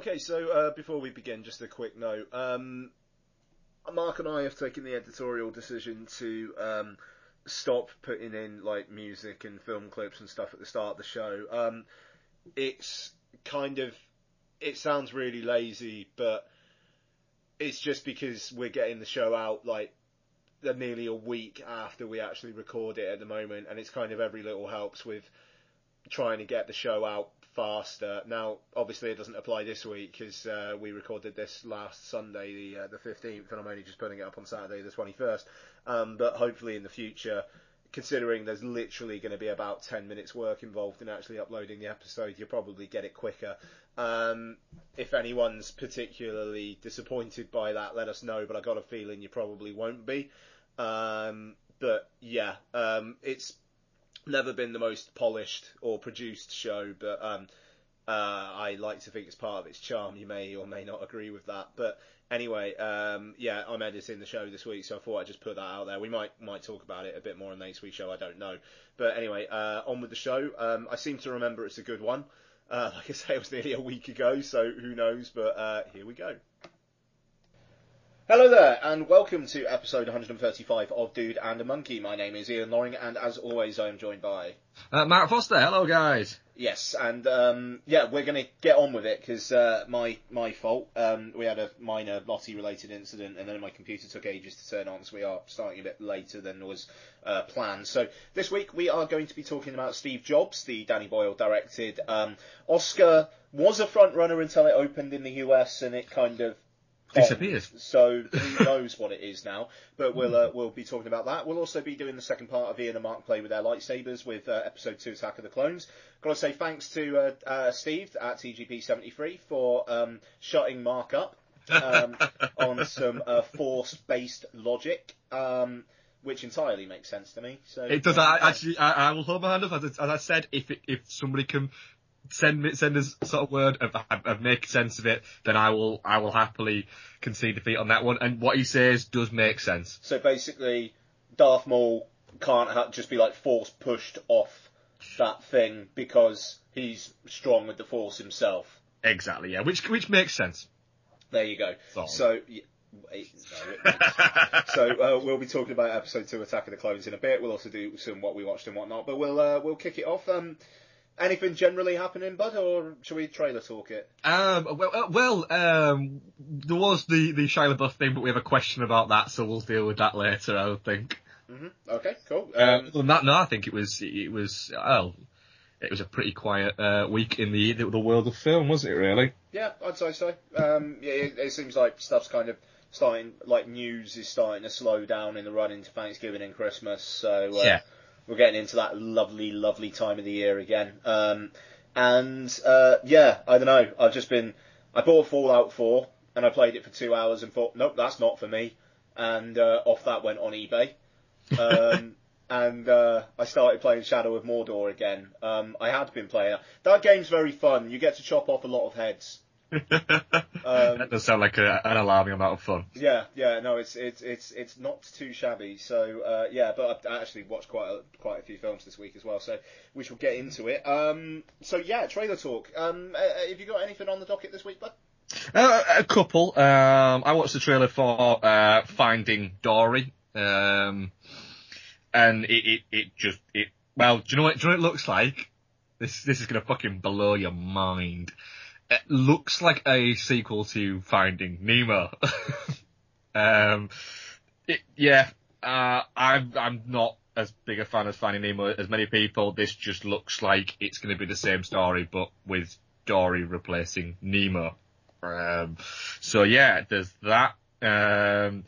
Okay, so uh, before we begin, just a quick note. Um, Mark and I have taken the editorial decision to um, stop putting in like music and film clips and stuff at the start of the show. Um, it's kind of it sounds really lazy, but it's just because we're getting the show out like nearly a week after we actually record it at the moment, and it's kind of every little helps with trying to get the show out faster. Now, obviously, it doesn't apply this week because uh, we recorded this last Sunday, the uh, the fifteenth, and I'm only just putting it up on Saturday, the twenty first. Um, but hopefully, in the future, considering there's literally going to be about ten minutes work involved in actually uploading the episode, you'll probably get it quicker. Um, if anyone's particularly disappointed by that, let us know. But I got a feeling you probably won't be. Um, but yeah, um, it's never been the most polished or produced show, but um, uh, I like to think it's part of its charm. You may or may not agree with that, but anyway, um, yeah, I'm editing the show this week, so I thought I'd just put that out there. We might might talk about it a bit more on next week's show. I don't know, but anyway, uh, on with the show. Um, I seem to remember it's a good one. Uh, like I say, it was nearly a week ago, so who knows? But uh, here we go. Hello there, and welcome to episode 135 of Dude and a Monkey. My name is Ian Loring, and as always, I am joined by uh, Matt Foster. Hello, guys. Yes, and um, yeah, we're going to get on with it because uh, my my fault. Um, we had a minor Lottie related incident, and then my computer took ages to turn on, so we are starting a bit later than was uh, planned. So this week we are going to be talking about Steve Jobs, the Danny Boyle directed um, Oscar. Was a front runner until it opened in the US, and it kind of disappears. So who knows what it is now? But we'll uh, we'll be talking about that. We'll also be doing the second part of Ian and Mark play with their lightsabers with uh, episode two, Attack of the Clones. Got to say thanks to uh, uh Steve at TGP73 for um, shutting Mark up um, on some uh, force-based logic. Um, which entirely makes sense to me. So it does. I, actually, I, I, will hold my hand up as, as I said. If it, if somebody can send me, send us sort of word of, of make sense of it, then I will I will happily concede defeat on that one. And what he says does make sense. So basically, Darth Maul can't ha- just be like force pushed off that thing because he's strong with the force himself. Exactly, yeah. Which which makes sense. There you go. Sorry. So. So uh, we'll be talking about episode two, Attack of the Clones, in a bit. We'll also do some what we watched and whatnot, but we'll uh, we'll kick it off. Um, Anything generally happening, Bud, or should we trailer talk it? Um, well, uh, well um, there was the, the Shia LaBeouf thing, but we have a question about that, so we'll deal with that later, I would think. Mm-hmm. Okay, cool. Uh, um, uh, that, no, I think it was, it was, well, it was a pretty quiet uh, week in the the world of film, wasn't it? Really? Yeah, I'd say so. Um, yeah, it, it, seems like stuff's kind of starting, like news is starting to slow down in the run into Thanksgiving and Christmas. So uh, yeah, we're getting into that lovely, lovely time of the year again. Um, and uh, yeah, I don't know. I've just been. I bought Fallout 4 and I played it for two hours and thought, nope, that's not for me. And uh, off that went on eBay. Um, and uh, I started playing Shadow of Mordor again. Um, I had been playing that game's very fun. You get to chop off a lot of heads. Um, that does sound like a, an alarming amount of fun. Yeah, yeah, no, it's it's it's it's not too shabby. So uh, yeah, but I actually watched quite a, quite a few films this week as well. So we shall get into it. Um, so yeah, trailer talk. Um, uh, uh have you got anything on the docket this week, bud? Uh, a couple. Um, I watched the trailer for uh, Finding Dory, um, and it, it it just it well, do you know what? Do you know what it looks like? This this is gonna fucking blow your mind it looks like a sequel to Finding Nemo. um, it, yeah, uh, I'm I'm not as big a fan of Finding Nemo as many people. This just looks like it's going to be the same story, but with Dory replacing Nemo. Um, so yeah, there's that. Um,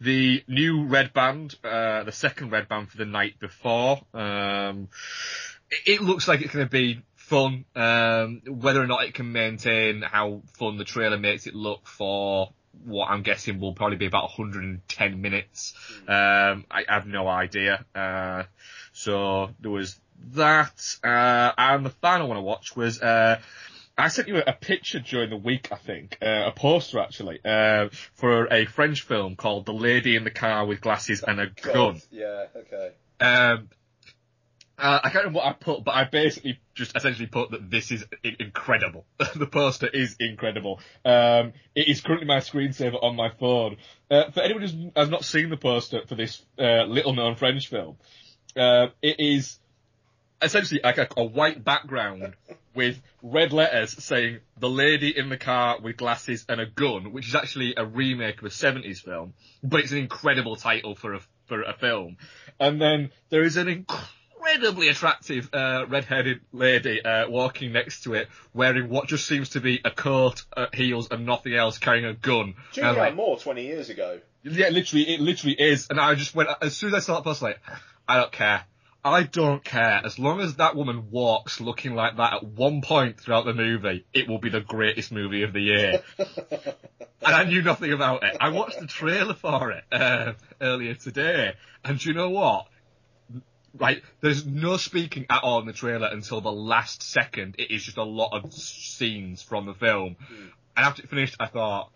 the new red band, uh, the second red band for the night before. Um, it, it looks like it's going to be fun. Um, whether or not it can maintain how fun the trailer makes it look for what I'm guessing will probably be about 110 minutes. Um, I have no idea. Uh, so there was that. Uh, and the final one I watched was, uh, I sent you a, picture during the week, I think, uh, a poster actually, uh, for a French film called The Lady in the Car with Glasses and a Gun. Yeah, okay. Um, Uh, I can't remember what I put, but I basically just essentially put that this is I- incredible. the poster is incredible. Um, it is currently my screensaver on my phone. Uh, for anyone who has not seen the poster for this uh, little-known French film, uh, it is essentially like a, a white background with red letters saying "The Lady in the Car with Glasses and a Gun," which is actually a remake of a 70s film, but it's an incredible title for a for a film. And then there is an incredibly attractive uh, red-headed lady uh, walking next to it, wearing what just seems to be a coat, uh, heels, and nothing else, carrying a gun. And I was Julianne like, Moore 20 years ago. yeah, literally, it literally is. And I just went, as soon as I saw that post, like, I don't care. I don't care. As long as that woman walks looking like that at one point throughout the movie, it will be the greatest movie of the year. and I knew nothing about it. I watched the trailer for it uh, earlier today, and do you know what? Right, there's no speaking at all in the trailer until the last second. It is just a lot of scenes from the film. And after it finished, I thought,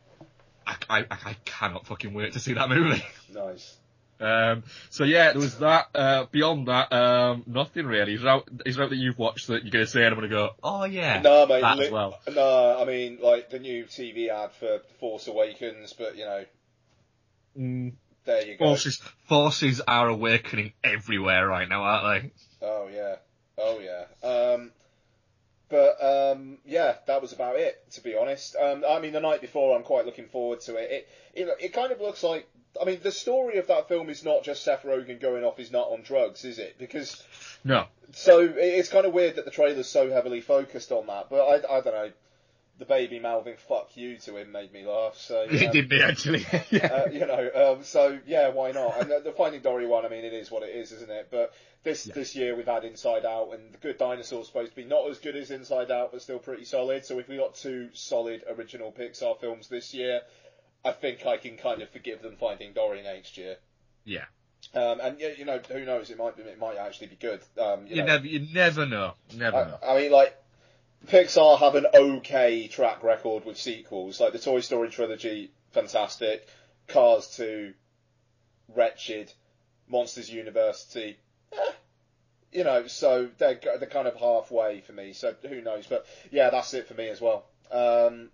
I, I, I cannot fucking wait to see that movie. nice. Um, so yeah, there was that. Uh, beyond that, um, nothing really. Is there out, is there out that you've watched that you're going to say and I'm going to go, oh yeah, No, mate. that li- as well. No, I mean, like the new TV ad for Force Awakens, but you know, Mm, there you go. forces, forces are awakening everywhere right now, aren't they? Oh yeah, oh yeah. Um, but um, yeah, that was about it. To be honest, um, I mean, the night before, I'm quite looking forward to it. It, it, it kind of looks like. I mean, the story of that film is not just Seth Rogen going off his nut on drugs, is it? Because No. so it's kind of weird that the trailer's so heavily focused on that. But I, I don't know. The baby mouthing "fuck you" to him made me laugh. So It um, did me actually. yeah. uh, you know, um, so yeah, why not? And the, the Finding Dory one, I mean, it is what it is, isn't it? But this Yeah. this year we've had Inside Out, and The Good Dinosaur's supposed to be not as good as Inside Out, but still pretty solid. So if we got two solid original Pixar films this year, I think I can kind of forgive them Finding Dory next year. Yeah. Um, and yeah, you know, who knows? It might be, it might actually be good. Um, you You know. never, you never know. Never know. I, I mean, like, Pixar have an okay track record with sequels. Like the Toy Story trilogy, fantastic. Cars 2, wretched. Monsters University, eh, you know, so they're, they're kind of halfway for me. So who knows? But yeah, that's it for me as well. Um,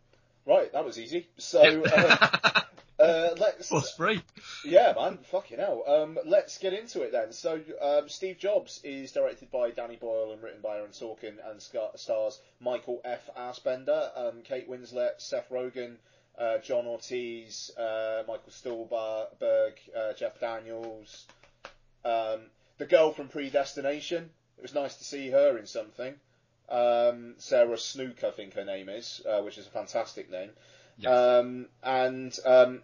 right, that was easy. So uh, uh, let's. Plus free. Yeah, man, fucking hell. Um, let's get into it then. So, um, Steve Jobs is directed by Danny Boyle and written by Aaron Sorkin and stars Michael Fassbender, um, Kate Winslet, Seth Rogen, uh, John Ortiz, uh, Michael Stuhlbarg, uh, Jeff Daniels, um, the girl from Predestination. It was nice to see her in something. Um, Sarah Snook, I think her name is, uh, which is a fantastic name. Yes. Um, and um,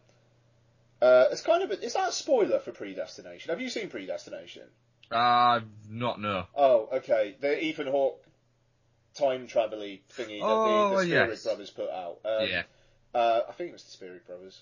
uh, it's kind of a, is that a spoiler for Predestination? Have you seen Predestination? Uh, not no. Oh, okay. The Ethan Hawke time travel thingy that Oh, the, the Spierig yes. Brothers put out. Um, yeah, Uh, I think it was the Spierig Brothers.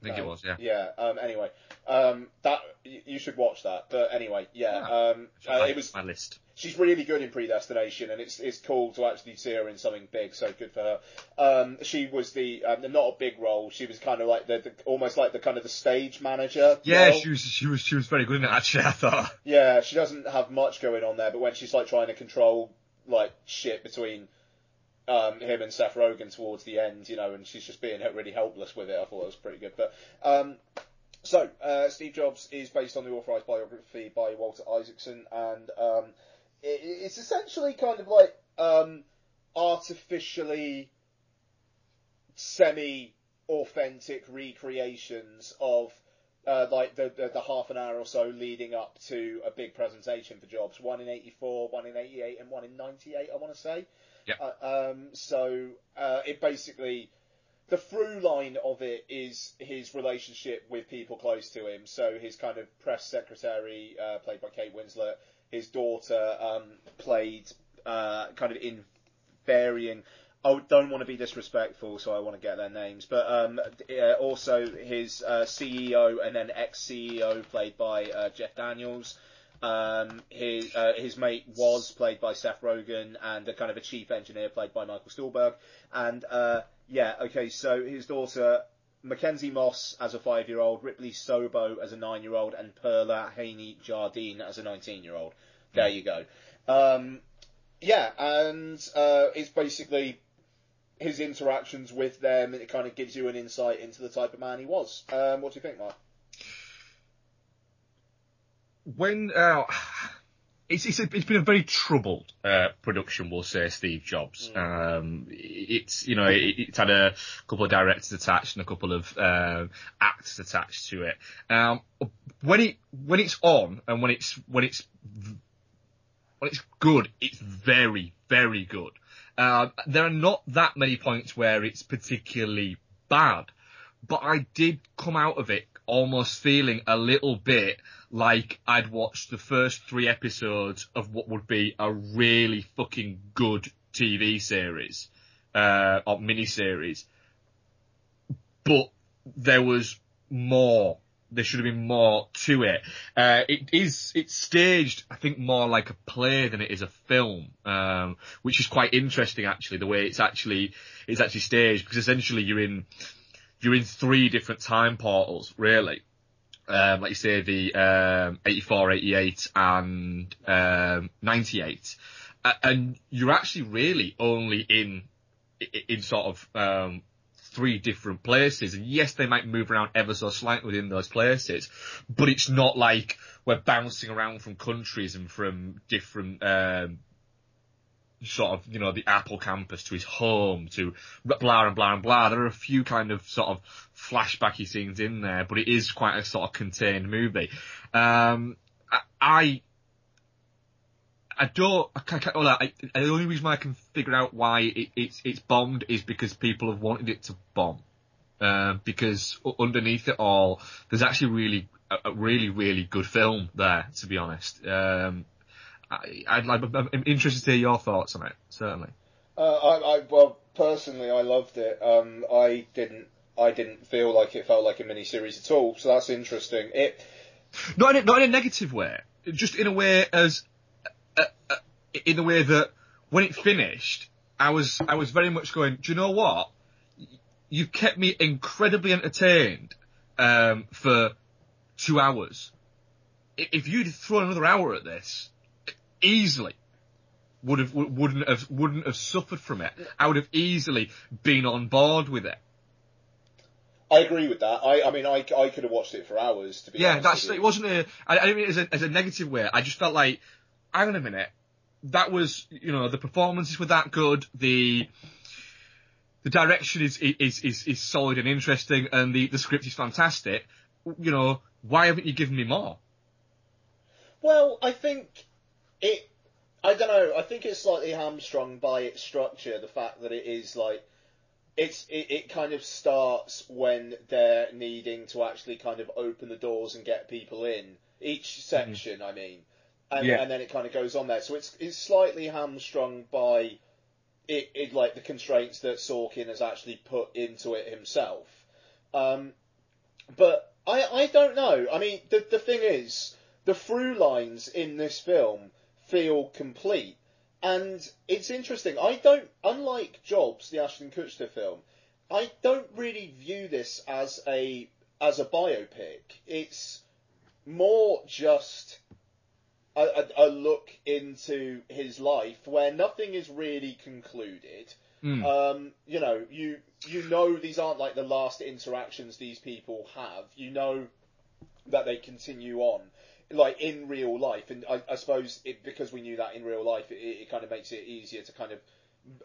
I think No. it was. Yeah. Yeah. Um, anyway, um, that y- you should watch that. But anyway, yeah. Yeah. Um, uh, it was my list. she's really good in Predestination, and it's it's cool to actually see her in something big. So good for her. Um, she was the um, not a big role. She was kind of like the, the almost like the kind of the stage manager. Yeah, role. she was. She was. She was very good in it. Actually, I thought. Yeah, she doesn't have much going on there, but when she's like trying to control like shit between um, him and Seth Rogen towards the end, you know, and she's just being really helpless with it. I thought it was pretty good. But um, so uh, Steve Jobs is based on the authorized biography by Walter Isaacson, and um, it, it's essentially kind of like um, artificially semi-authentic recreations of uh, like the, the the half an hour or so leading up to a big presentation for Jobs. One in '84, one in '88, and one in '98. I want to say. Yeah. Uh, um, so uh, it basically the through line of it is his relationship with people close to him. So his kind of press secretary, uh, played by Kate Winslet, his daughter, um, played uh, kind of in varying. I don't want to be disrespectful, so I want to get their names. But um, uh, also his uh, CEO and then ex-CEO, played by uh, Jeff Daniels. Um, his uh, his mate was played by Seth Rogen, and a kind of a chief engineer played by Michael Stuhlbarg. And uh, yeah, okay, so his daughter Mackenzie Moss as a five-year-old, Ripley Sobo as a nine-year-old, and Perla Haney Jardine as a 19-year-old. There you go. Um, yeah, and uh, it's basically his interactions with them, it kind of gives you an insight into the type of man he was. Um, what do you think, Mark? When uh, it's it's, a, it's been a very troubled uh, production, we'll say, Steve Jobs. Um, it's you know it, it's had a couple of directors attached and a couple of uh, actors attached to it. Um, when it when it's on and when it's when it's when it's good, it's very very good. Uh, there are not that many points where it's particularly bad, but I did come out of it almost feeling a little bit like I'd watched the first three episodes of what would be a really fucking good TV series, uh, or miniseries. But there was more. There should have been more to it. Uh, it is, it's staged, I think, more like a play than it is a film, um, which is quite interesting actually, the way it's actually, it's actually staged, because essentially you're in, you're in three different time portals, really. Um, like you say, the um, 84, 88, and um, 98, uh, and you're actually really only in in sort of um, three different places. And yes, they might move around ever so slightly within those places, but it's not like we're bouncing around from countries and from different um, sort of, you know, the Apple campus to his home to blah and blah and blah. There are a few kind of sort of flashbacky scenes in there, but it is quite a sort of contained movie. Um, I, I don't, I can't, I, the only reason I can figure out why it, it's, it's bombed is because people have wanted it to bomb. Uh, because underneath it all, there's actually really, a, really, really good film there, to be honest. Um, I, I'm interested to hear your thoughts on it. Certainly. Uh, I, I, well, personally, I loved it. Um, I didn't, I didn't feel like it felt like a mini series at all. So that's interesting. It, not in a, not in a negative way, just in a way as, uh, uh, in the way that when it finished, I was, I was very much going. Do you know what? You've kept me incredibly entertained um, for two hours. If you'd thrown another hour at this, easily would have wouldn't have wouldn't have suffered from it. I would have easily been on board with it. I agree with that. I, I mean, I, I could have watched it for hours. To be yeah, that's it. Wasn't a. I, I mean it as a, as a negative way. I just felt like, hang on a minute, that was you know the performances were that good. The the direction is is is, is solid and interesting, and the the script is fantastic. You know, why haven't you given me more? Well, I think it. I don't know. I think it's slightly hamstrung by its structure. The fact that it is like it's it, it kind of starts when they're needing to actually kind of open the doors and get people in each section. Mm-hmm. I mean, and, yeah. and then it kind of goes on there. So it's it's slightly hamstrung by it, it like the constraints that Sorkin has actually put into it himself. Um, but I I don't know. I mean, the the thing is, the through lines in this film feel complete. And it's interesting. I don't, unlike Jobs, the Ashton Kutcher film, I don't really view this as a as a biopic. It's more just a, a, a look into his life where nothing is really concluded. Mm. Um, you know, you you know these aren't like the last interactions these people have. You know that they continue on like in real life, and I, I suppose it, because we knew that in real life, it, it kind of makes it easier to kind of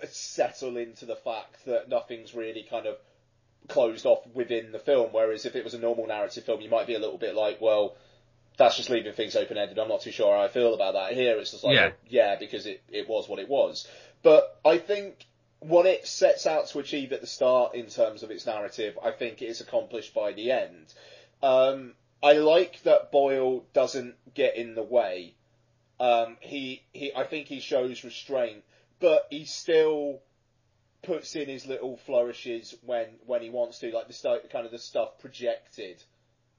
settle into the fact that nothing's really kind of closed off within the film. Whereas if it was a normal narrative film, you might be a little bit like, well, that's just leaving things open ended. I'm not too sure how I feel about that. Here, it's just like, yeah, yeah because it, it was what it was. But I think what it sets out to achieve at the start in terms of its narrative, I think it is accomplished by the end. Um, I like that Boyle doesn't get in the way. Um, he he I think he shows restraint, but he still puts in his little flourishes when when he wants to, like the stuff, kind of the stuff projected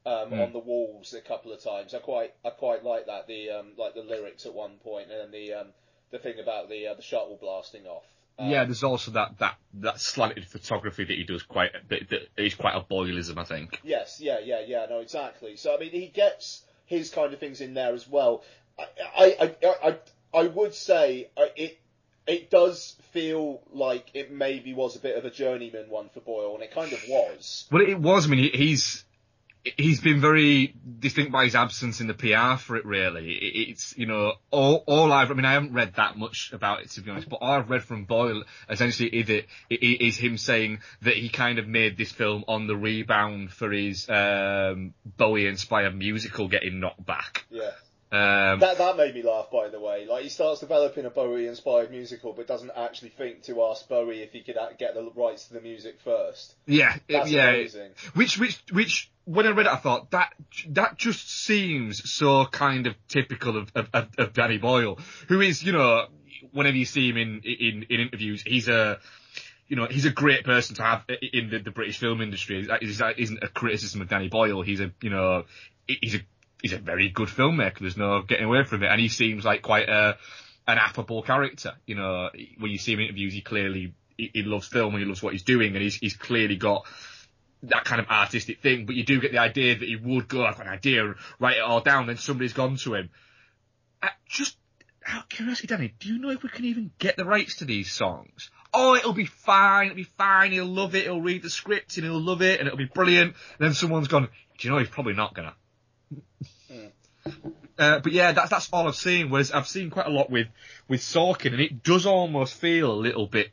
um, mm. on the walls a couple of times. I quite I quite like that. The um, like the lyrics at one point, and then the um, the thing about the uh, the shuttle blasting off. Um, yeah, there's also that, that, that slanted photography that he does quite, that, that is quite a Boyleism, I think. Yes, yeah, yeah, yeah, no, exactly. So, I mean, he gets his kind of things in there as well. I, I, I, I, I would say uh, it it does feel like it maybe was a bit of a journeyman one for Boyle, and it kind of was. Well, it was. I mean, he's he's been very distinct by his absence in the PR for it. Really, it's you know all all I've. I mean, I haven't read that much about it to be honest, but all I've read from Boyle essentially is it is him saying that he kind of made this film on the rebound for his um, Bowie-inspired musical getting knocked back. Yeah. Um, That that made me laugh, by the way. Like he starts developing a Bowie-inspired musical, but doesn't actually think to ask Bowie if he could get the rights to the music first. yeah, That's yeah. amazing. Which, which, which, when I read it, I thought that that just seems so kind of typical of, of, of, Danny Boyle, who is, you know, whenever you see him in in, in interviews, he's a you know, he's a great person to have in the, the British film industry. That is- that isn't a criticism of Danny Boyle. He's a, you know, he's a, he's a very good filmmaker. There's no getting away from it. And he seems like quite a, an affable character. You know, when you see him in interviews, he clearly, he, he loves film and he loves what he's doing and he's, he's clearly got that kind of artistic thing, but you do get the idea that he would go, I've got an idea, and write it all down, then somebody's gone to him. Uh, just out of curiosity, Danny, do you know if we can even get the rights to these songs? Oh, it'll be fine, it'll be fine, he'll love it, he'll read the script and he'll love it, and it'll be brilliant. And then someone's gone, do you know he's probably not gonna? Uh, but yeah, that's that's all I've seen. Whereas I've seen quite a lot with with Sorkin, and it does almost feel a little bit,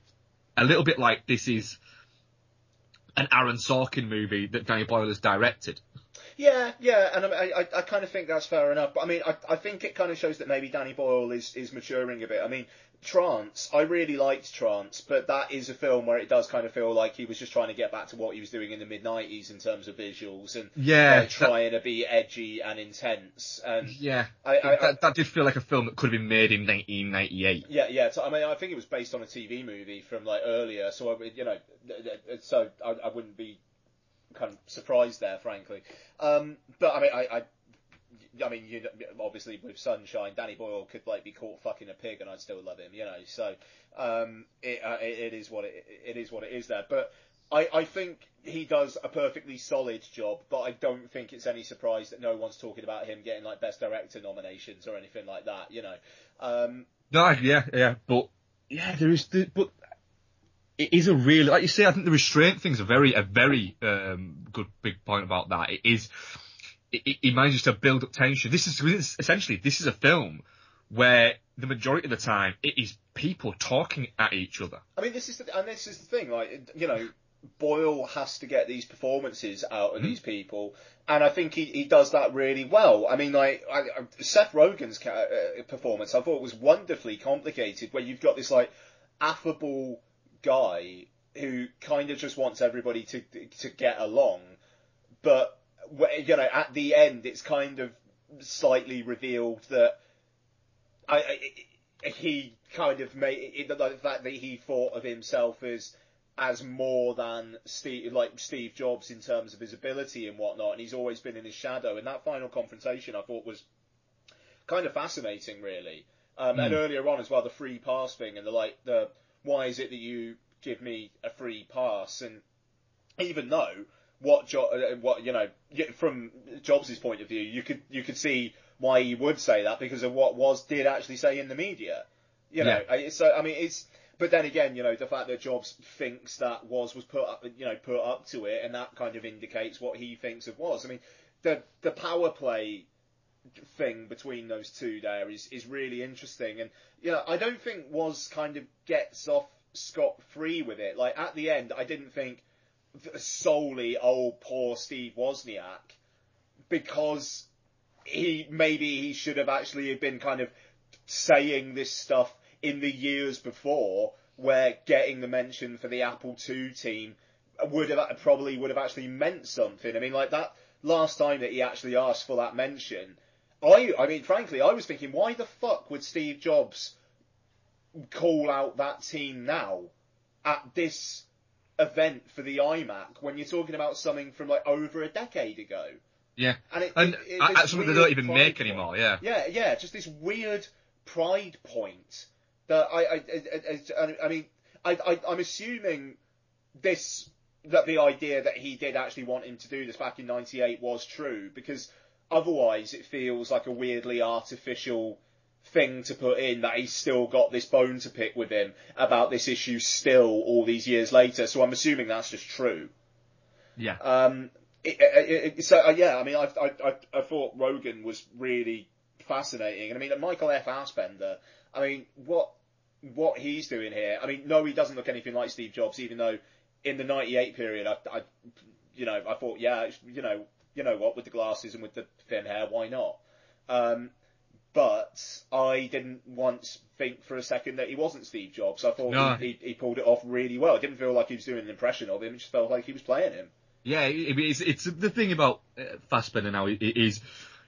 a little bit like this is an Aaron Sorkin movie that Danny Boyle has directed. Yeah, yeah, and I, I, I kind of think that's fair enough. But I mean, I, I think it kind of shows that maybe Danny Boyle is, is maturing a bit. I mean, Trance, I really liked Trance, but that is a film where it does kind of feel like he was just trying to get back to what he was doing in the mid '90s in terms of visuals and Yeah, trying to be edgy and intense. And Yeah, I, I, that, that did feel like a film that could have been made in 1998. yeah, yeah. So, I mean, I think it was based on a TV movie from like earlier. So, I, you know, so I, I wouldn't be kind of surprised there, frankly. Um, but I mean, I, I, I mean, you obviously with Sunshine, Danny Boyle could like be caught fucking a pig, and I'd still love him, you know. So, um, it, uh, it, it is what it, it is what it is there. But I, I think he does a perfectly solid job, but I don't think it's any surprise that no one's talking about him getting like best director nominations or anything like that, you know. Um, No, yeah, yeah, but yeah, there is, the, but it is a really, like you say, I think the restraint thing's a very, a very um, good big point about that. It is, it, it- manages to build up tension. This is essentially this is a film where the majority of the time it is people talking at each other. I mean, this is the, and this is the thing, like you know, Boyle has to get these performances out of these people, and I think he, he does that really well. I mean, like I, I, Seth Rogen's ca- uh, performance, I thought was wonderfully complicated, where you've got this like affable guy who kind of just wants everybody to to get along, but you know, at the end, it's kind of slightly revealed that I, I he kind of made it, the fact that he thought of himself as as more than Steve, like Steve Jobs in terms of his ability and whatnot, and he's always been in his shadow. And that final confrontation, I thought was kind of fascinating, really. Um, And earlier on as well, the free pass thing and the like, the why is it that you give me a free pass? And even though what jo- uh, what you know from Jobs' point of view, you could you could see why he would say that because of what Woz did actually say in the media. You know, I- so I mean it's. But then again, you know, the fact that Jobs thinks that Woz was put up, you know, put up to it, and that kind of indicates what he thinks of Woz. I mean, the the power play thing between those two there is is really interesting, and know, I don't think Woz kind of gets off scot free with it. Like at the end, I didn't think solely, oh, poor Steve Wozniak, because he maybe he should have actually been kind of saying this stuff in the years before, where getting the mention for the Apple II team would have probably would have actually meant something. I mean, like that last time that he actually asked for that mention, I I mean, frankly, I was thinking, why the fuck would Steve Jobs call out that team now at this event for the iMac when you're talking about something from like over a decade ago? Yeah, And, it, and it, it, I- this I- something they don't even make point. anymore. Yeah, Yeah, yeah, just this weird pride point that I, I, I, I, I mean, I, I, I'm assuming this that the idea that he did actually want him to do this back in '98 was true because otherwise it feels like a weirdly artificial thing to put in that he's still got this bone to pick with him about this issue still all these years later. So I'm assuming that's just true. Yeah. Um, it, it, it, so uh, yeah, I mean, I, I I I thought Rogen was really fascinating, and I mean, Michael F. Fassbender. I mean, what what he's doing here. I mean, no, he doesn't look anything like Steve Jobs, even though in the '98 period, I, I you know, I thought, yeah, you know, you know what, with the glasses and with the thin hair, why not? Um, but I didn't once think for a second that he wasn't Steve Jobs. I thought No. he, he, he pulled it off really well. It didn't feel like he was doing an impression of him. It just felt like he was playing him. Yeah, it's, it's the thing about uh, Fassbender now is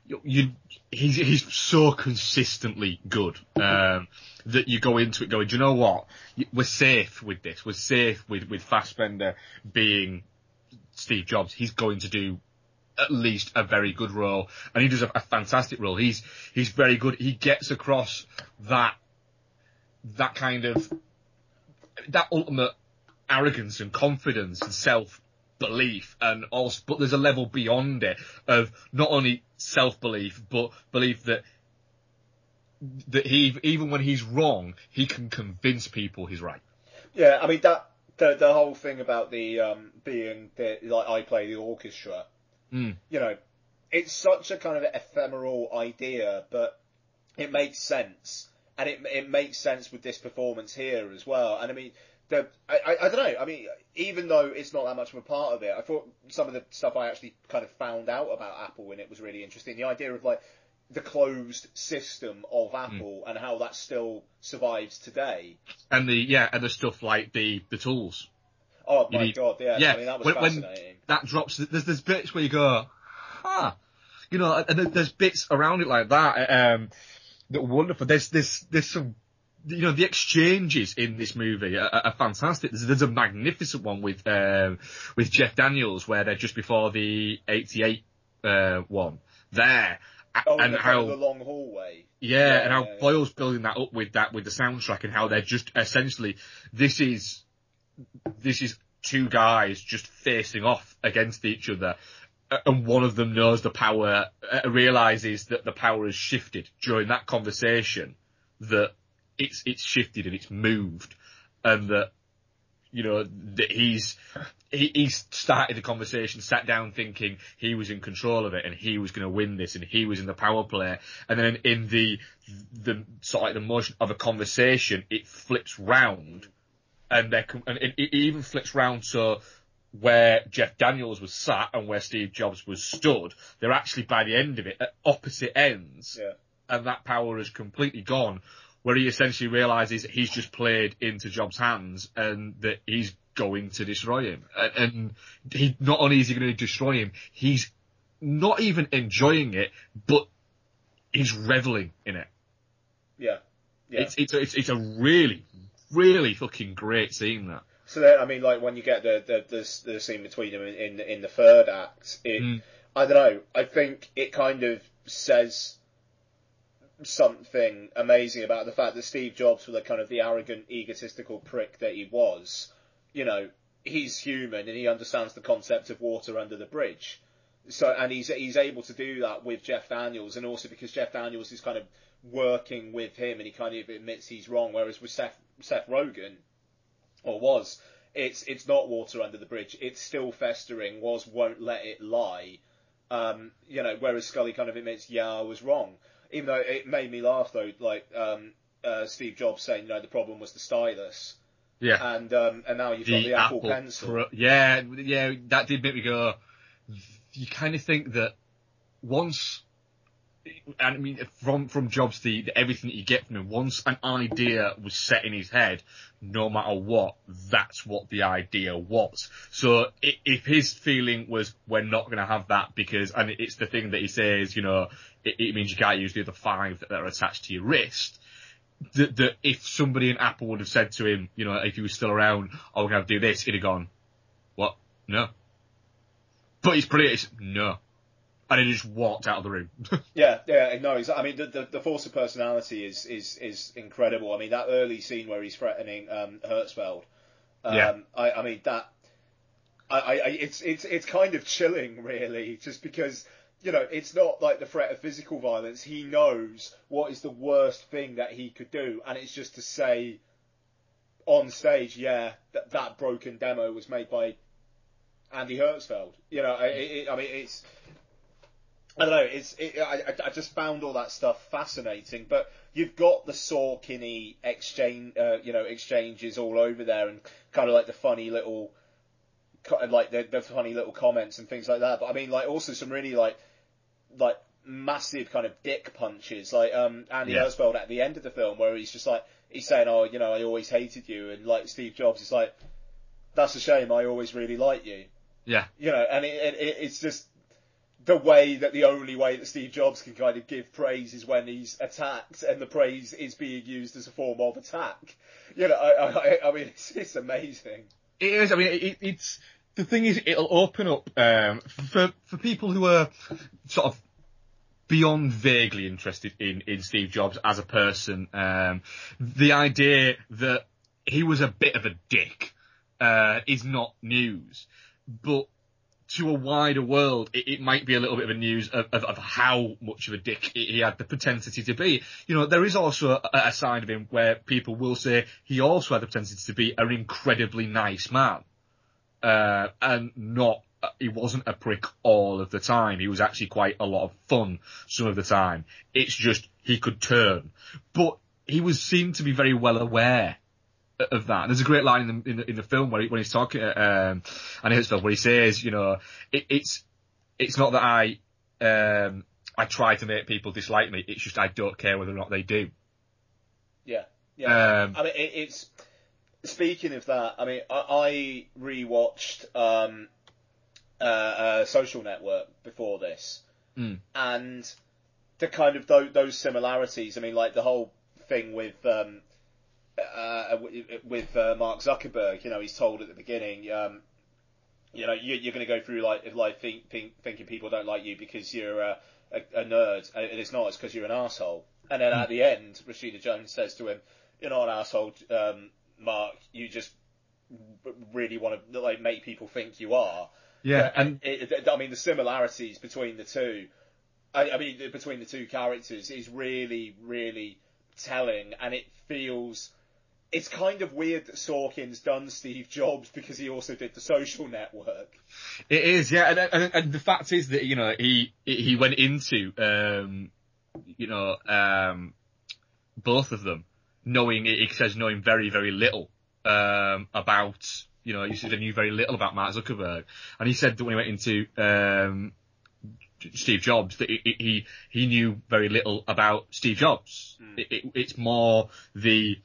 you, you he's he's so consistently good um, that you go into it going, do you know what? We're safe with this. We're safe with with Fassbender being Steve Jobs. He's going to do at least a very good role, and he does a, a fantastic role. He's he's very good. He gets across that that kind of that ultimate arrogance and confidence and self belief and also but there's a level beyond it of not only self belief but belief that that he even when he's wrong he can convince people he's right Yeah, I mean that the the whole thing about the um, being the like I play the orchestra. Mm. You know, it's such a kind of ephemeral idea, but it makes sense, and it it makes sense with this performance here as well. And I mean, the I, I, I don't know. I mean, even though it's not that much of a part of it, I thought some of the stuff I actually kind of found out about Apple in it was really interesting. The idea of like the closed system of Apple and how that still survives today. and the yeah and the stuff like the the tools Oh my need- god, yeah, yeah, I mean that was when- when- that drops there's there's bits where you go huh you know and there's bits around it like that um that are wonderful there's there's there's some you know the exchanges in this movie are, are fantastic. There's, there's a magnificent one with um, with Jeff Daniels where they're just before the '88 uh, one there, Oh, and the, how the long hallway. yeah, Yeah, and how yeah, yeah. Boyle's building that up with that with the soundtrack and how they're just essentially this is this is two guys just facing off against each other. And one of them knows the power, uh, realizes that the power has shifted during that conversation, that it's, it's shifted and it's moved, and that, you know, that he's, he, he's started the conversation, sat down thinking he was in control of it and he was going to win this and he was in the power play. And then in the, the sort of the motion of a conversation, it flips round and they com- and it, it even flips round to where Jeff Daniels was sat and where Steve Jobs was stood, they're actually by the end of it at opposite ends, Yeah. and that power is completely gone. Where he essentially realizes he's just played into Jobs' hands and that he's going to destroy him. And, and he not only is he going to destroy him, he's not even enjoying it, but he's reveling in it. Yeah. Yeah. It's it's it's it's a really really fucking great seeing that. So then, I mean, like when you get the the the, the scene between them in, in in the third act, it Mm. I don't know. I think it kind of says something amazing about the fact that Steve Jobs, was the kind of the arrogant, egotistical prick that he was, you know, he's human and he understands the concept of water under the bridge. So, and he's he's able to do that with Jeff Daniels, and also because Jeff Daniels is kind of working with him, and he kind of admits he's wrong. Whereas with Seth Seth Rogen, or Woz, it's it's not water under the bridge. It's still festering. Woz won't let it lie. Um, you know, whereas Scully kind of admits, yeah, I was wrong. Even though it made me laugh though, like um, uh, Steve Jobs saying, you know, the problem was the stylus, Yeah. and um, and now you've got the Apple, Pencil. Pro- yeah, yeah, that did make me go. You kind of think that once, and I mean, from from Jobs, the, the everything that you get from him, once an idea was set in his head, no matter what, that's what the idea was. So if his feeling was, we're not going to have that because, and it's the thing that he says, you know, it, it means you can't use the other five that are attached to your wrist that, that if somebody in Apple would have said to him, you know, if he was still around, oh, we're going to do this, he'd have gone, what? No. But he's British. No. And he just walked out of the room. Yeah, yeah, no, I mean, the, the the force of personality is is is incredible. I mean, that early scene where he's threatening um, Hertzfeld. Um, Yeah. I, I mean that. I, I, it's it's it's kind of chilling, really, just because you know, it's not like the threat of physical violence. He knows what is the worst thing that he could do, and it's just to say on stage, yeah, that that broken demo was made by Andy Hertzfeld. You know, I, it, I mean, it's. I don't know. It's. It, I, I just found all that stuff fascinating, but you've got the Sorkin exchange, uh, you know, exchanges all over there, and kind of like the funny little, like the, the funny little comments and things like that. But I mean, like also some really like, like massive kind of dick punches, like um Andy Yeah. At the end of the film, where he's just like he's saying, "Oh, you know, I always hated you," and like Steve Jobs is like, "That's a shame. I always really liked you." Yeah. You know, and it, it, it's just the way that the only way that Steve Jobs can kind of give praise is when he's attacked, and the praise is being used as a form of attack. You know, I, I, I mean, it's, it's amazing. It is. I mean, it, it's the thing is, it'll open up um, for for people who are sort of beyond vaguely interested in in Steve Jobs as a person. Um, the idea that he was a bit of a dick uh, is not news, but to a wider world, it, it might be a little bit of a news of, of, of how much of a dick he had the propensity to be. You know, there is also a, a side of him where people will say he also had the propensity to be an incredibly nice man, uh, and not. He wasn't a prick all of the time. He was actually quite a lot of fun some of the time. It's just he could turn, but he was seemed to be very well aware of that. There's a great line in the in the, in the film where he, when he's talking, um, and Hertzfeld where he says, you know, it, it's it's not that I um, I try to make people dislike me. It's just I don't care whether or not they do. Yeah, yeah. Um, I mean, it, it's speaking of that. I mean, I, I rewatched um, uh, uh, Social Network before this, Mm. and the kind of those, those similarities. I mean, like the whole thing with um, uh, with uh, Mark Zuckerberg. You know, he's told at the beginning. Um, you know, you, you're going to go through life, life think, think, thinking people don't like you because you're a, a, a nerd, and it's not. It's because you're an asshole. And then at the end, Rashida Jones says to him, "You're not an asshole, um, Mark. You just really want to like make people think you are." yeah, and it, it, I mean, the similarities between the two, I, I mean, between the two characters is really, really telling, and it feels. It's kind of weird that Sorkin's done Steve Jobs because he also did the Social Network. It is, yeah, and, and, and the fact is that you know he he went into um, you know um, both of them knowing he says knowing very very little um, about you know he said he knew very little about Mark Zuckerberg, and he said that when he went into um, Steve Jobs that he, he he knew very little about Steve Jobs. It, it, it's more the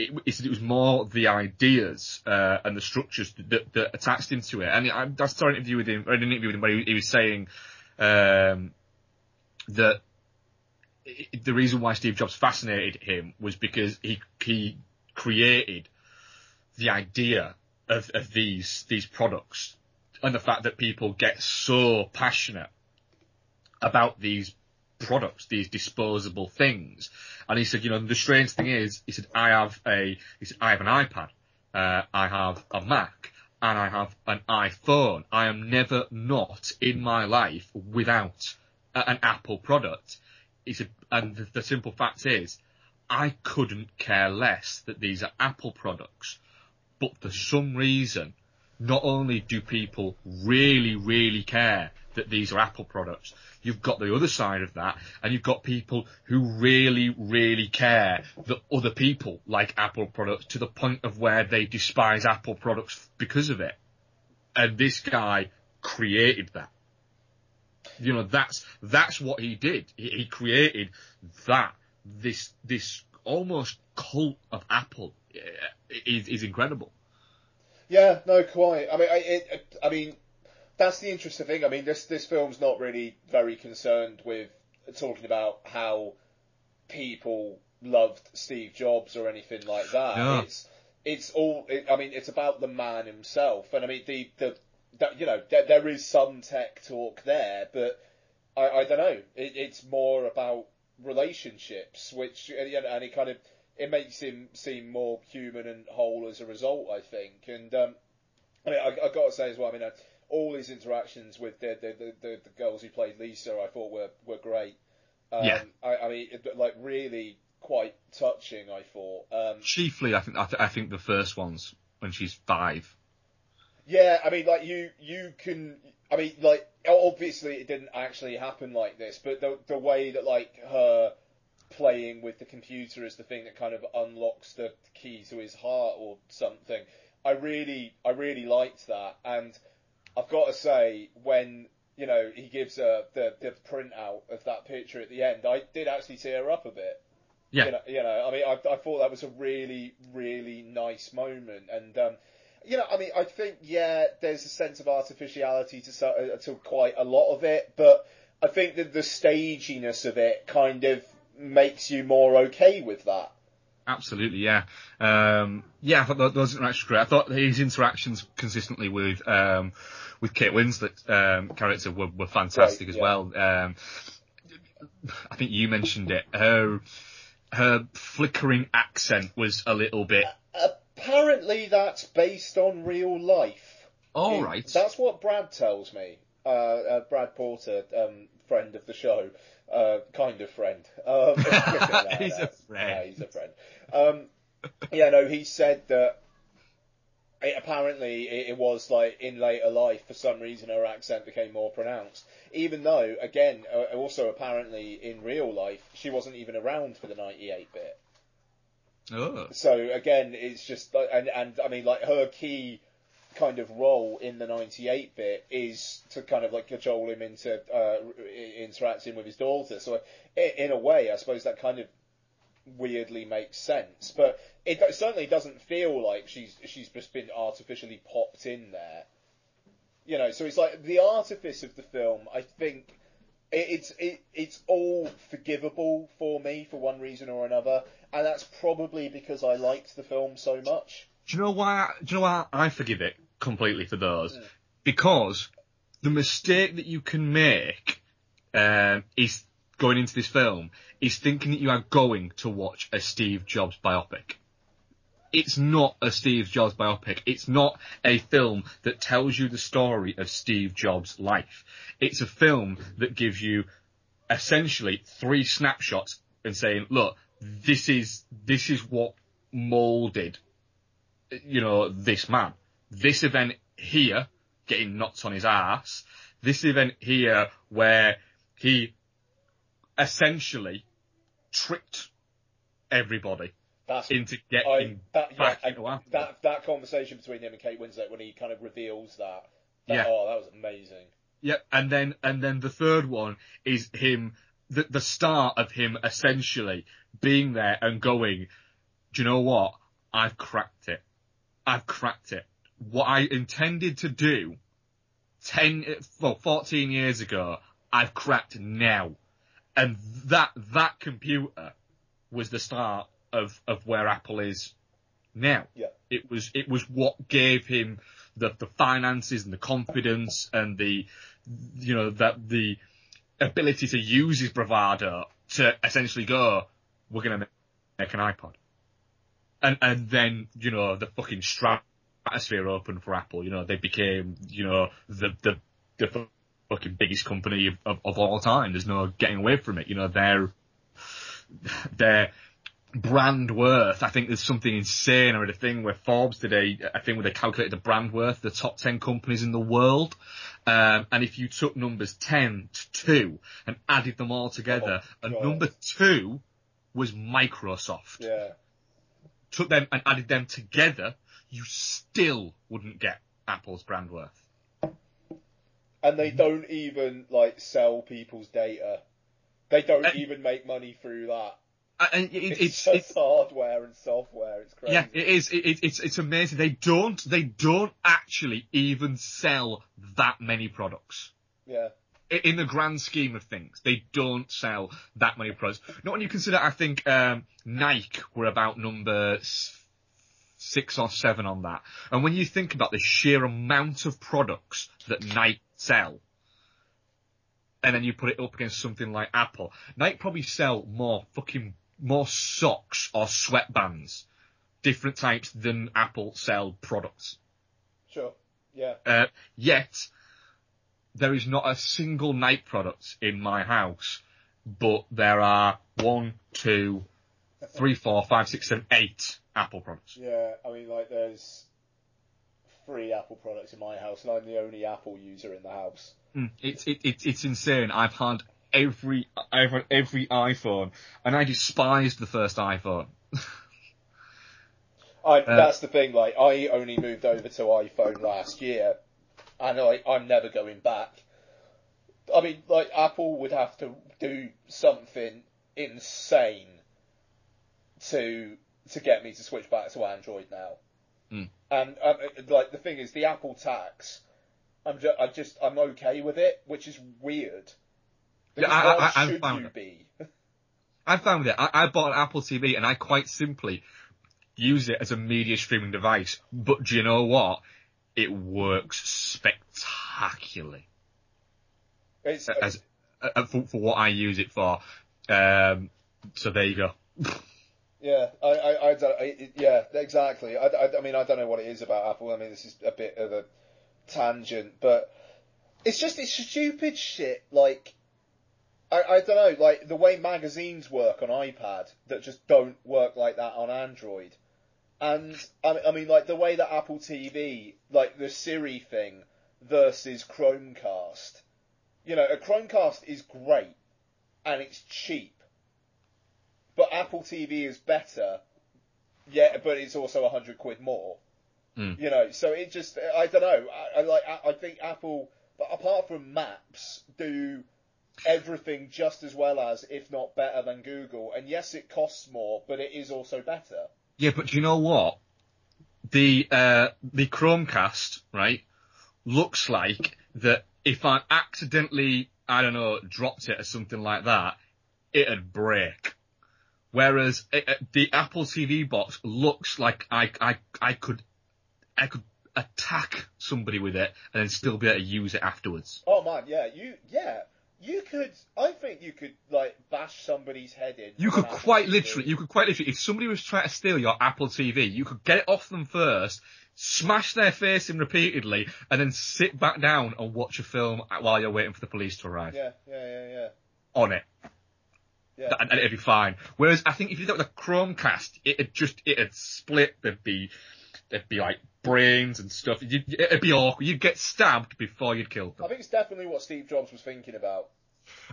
it, it was more the ideas uh, and the structures that, that attached him to it. And I, I saw an interview with him, or an interview with him where he, he was saying um, that i- the reason why Steve Jobs fascinated him was because he he created the idea of, of these these products and the fact that people get so passionate about these products, these disposable things. And he said, you know, the strange thing is, he said, I have a, he said, I have an iPad, uh, I have a Mac, and I have an iPhone. I am never not in my life without an Apple product. He said, and the, the simple fact is, I couldn't care less that these are Apple products, but for some reason, not only do people really, really care that these are Apple products, you've got the other side of that, and you've got people who really, really care that other people like Apple products to the point of where they despise Apple products because of it. And this guy created that. You know, that's, that's what he did. He, he created that, this, this almost cult of Apple uh, is, is incredible. Yeah, no, quite. I mean, I, it, I mean, that's the interesting thing. I mean, this this film's not really very concerned with talking about how people loved Steve Jobs or anything like that. No. It's it's all. It, I mean, it's about the man himself, and I mean the the that, you know there, there is some tech talk there, but I, I don't know. It, it's more about relationships, which and, and it kind of it makes him seem more human and whole as a result. I think, and um, I mean, I, I got to say as well. I mean, I, all his interactions with the the, the, the, the girls who played Lisa, I thought were were great. Um, Yeah. I, I mean, it, like really quite touching. I thought. Um, Chiefly, I think I, th- I think the first ones when she's five. Yeah, I mean, like you, you can. I mean, like obviously it didn't actually happen like this, but the the way that like her playing with the computer is the thing that kind of unlocks the key to his heart or something. I really, I really liked that, and I've got to say when you know he gives her the the printout of that picture at the end, I did actually tear up a bit. Yeah. You know, you know, I mean, I, I thought that was a really, really nice moment, and um, you know, I mean, I think yeah, there's a sense of artificiality to uh, to quite a lot of it, but I think that the staginess of it kind of makes you more okay with that. Absolutely, yeah. Um, yeah, I thought those interactions were great. I thought his interactions consistently with um, with Kate Winslet's um, character were, were fantastic Right, as yeah. well. Um, I think you mentioned it. Her her flickering accent was a little bit. Apparently, that's based on real life. All In- right. That's what Brad tells me. Uh, uh, Brad Porter, um, friend of the show, uh, kind of friend. Um, He's a friend. no, he's a friend. Um, yeah, no, he said that it, apparently it, it was like in later life for some reason her accent became more pronounced. Even though, again, uh, also apparently in real life she wasn't even around for the 98 bit. Oh. So again, it's just like, and and I mean like her key kind of role in the 98 bit is to kind of like cajole him into uh, interacting with his daughter. So in a way, I suppose that kind of weirdly makes sense, but it certainly doesn't feel like she's she's just been artificially popped in there. You know, so it's like the artifice of the film. I think it, it's it, it's all forgivable for me for one reason or another, and that's probably because I liked the film so much. Do you know why? Do you know why I forgive it completely for those? Because the mistake that you can make um, is going into this film is thinking that you are going to watch a Steve Jobs biopic. It's not a Steve Jobs biopic. It's not a film that tells you the story of Steve Jobs' life. It's a film that gives you essentially three snapshots and saying, look, this is, this is what molded you know, this man. This event here, getting knocked on his ass. This event here, where he essentially tricked everybody That's into I, getting that, back Apple. that that conversation between him and Kate Winslet when he kind of reveals that. that Yeah. Oh, that was amazing. Yep, and then and then the third one is him, the the start of him essentially being there and going, do you know what? I've cracked it. I've cracked it. What I intended to do, ten, well, fourteen years ago, I've cracked now, and that that computer was the start of of where Apple is now. Yeah. It was it was what gave him the the finances and the confidence and the you know that the ability to use his bravado to essentially go, we're gonna make an iPod, and and then you know the fucking stratosphere opened for Apple. You know they became you know the the the fucking biggest company of, of, of all time. There's no getting away from it. You know their their brand worth. I think there's something insane. I read a thing where Forbes did a, a thing where they calculated the brand worth of the top 10 companies in the world. Um, and if you took numbers 10 to 2 and added them all together, Oh, and number 2 was Microsoft. Yeah. Took them and added them together, you still wouldn't get Apple's brand worth. And they don't even like sell people's data. They don't Uh, even make money through that. And it, It's, it's, just it's, hardware and software. It's crazy. Yeah, it is. It, it, it's it's amazing. They don't they don't actually even sell that many products. Yeah. In the grand scheme of things, they don't sell that many products. Not when you consider, I think um, Nike were about number six or seven on that. And when you think about the sheer amount of products that Nike sell, and then you put it up against something like Apple, Nike probably sell more fucking more socks or sweatbands, different types than Apple sell products. Sure. Yeah. Uh, yet there is not a single Nike product in my house, but there are one, two, three, four, five, six, seven, eight Apple products. Yeah, I mean, like, there's three Apple products in my house, and I'm the only Apple user in the house. Mm, it's it, it, it's insane. I've had every I've had every iPhone, and I despised the first iPhone. I, uh, that's the thing. Like, I only moved over to iPhone last year, and I, I'm never going back. I mean, like, Apple would have to do something insane to to get me to switch back to Android now. Mm. And um, like the thing is, the Apple tax, I'm just, I just I'm okay with it, which is weird. Yeah, I, I, I, should I'm you be? I found it. I, I bought an Apple TV and I quite simply use it as a media streaming device. But do you know what? It works spectacularly. It's, as, uh, for, for, what I use it for. Um, so there you go. Yeah, I, I, I don't, I, yeah, exactly. I, I, I mean, I don't know what it is about Apple. I mean, this is a bit of a tangent, but it's just it's stupid shit. Like, I, I don't know, like the way magazines work on iPad that just don't work like that on Android. And I, I mean, like the way that Apple TV, like the Siri thing versus Chromecast. You know, a Chromecast is great and it's cheap but Apple TV is better. Yeah, but it's also a hundred quid more. Mm. You know, so it just I don't know. I, I like I think Apple, but apart from Maps, do everything just as well as, if not better than Google. And yes, it costs more, but it is also better. Yeah, but do you know what? The uh, the Chromecast, right, looks like that if I accidentally, I don't know, dropped it or something like that, it'd break. Whereas it, uh, uh, the Apple TV box looks like I, I, I could, I could attack somebody with it and then still be able to use it afterwards. Oh man, yeah, you, yeah, you could. I think you could like bash somebody's head in. You could quite TV. literally, you could quite literally, if somebody was trying to steal your Apple TV, you could get it off them first, smash their face in repeatedly, and then sit back down and watch a film while you're waiting for the police to arrive. Yeah, yeah, yeah, yeah. On it. Yeah. And, and, it'd be fine. Whereas I think if you did that with a Chromecast, it'd just, it'd split, there'd be, there'd be like brains and stuff. You'd, it'd be awkward. You'd get stabbed before you'd kill them. I think it's definitely what Steve Jobs was thinking about.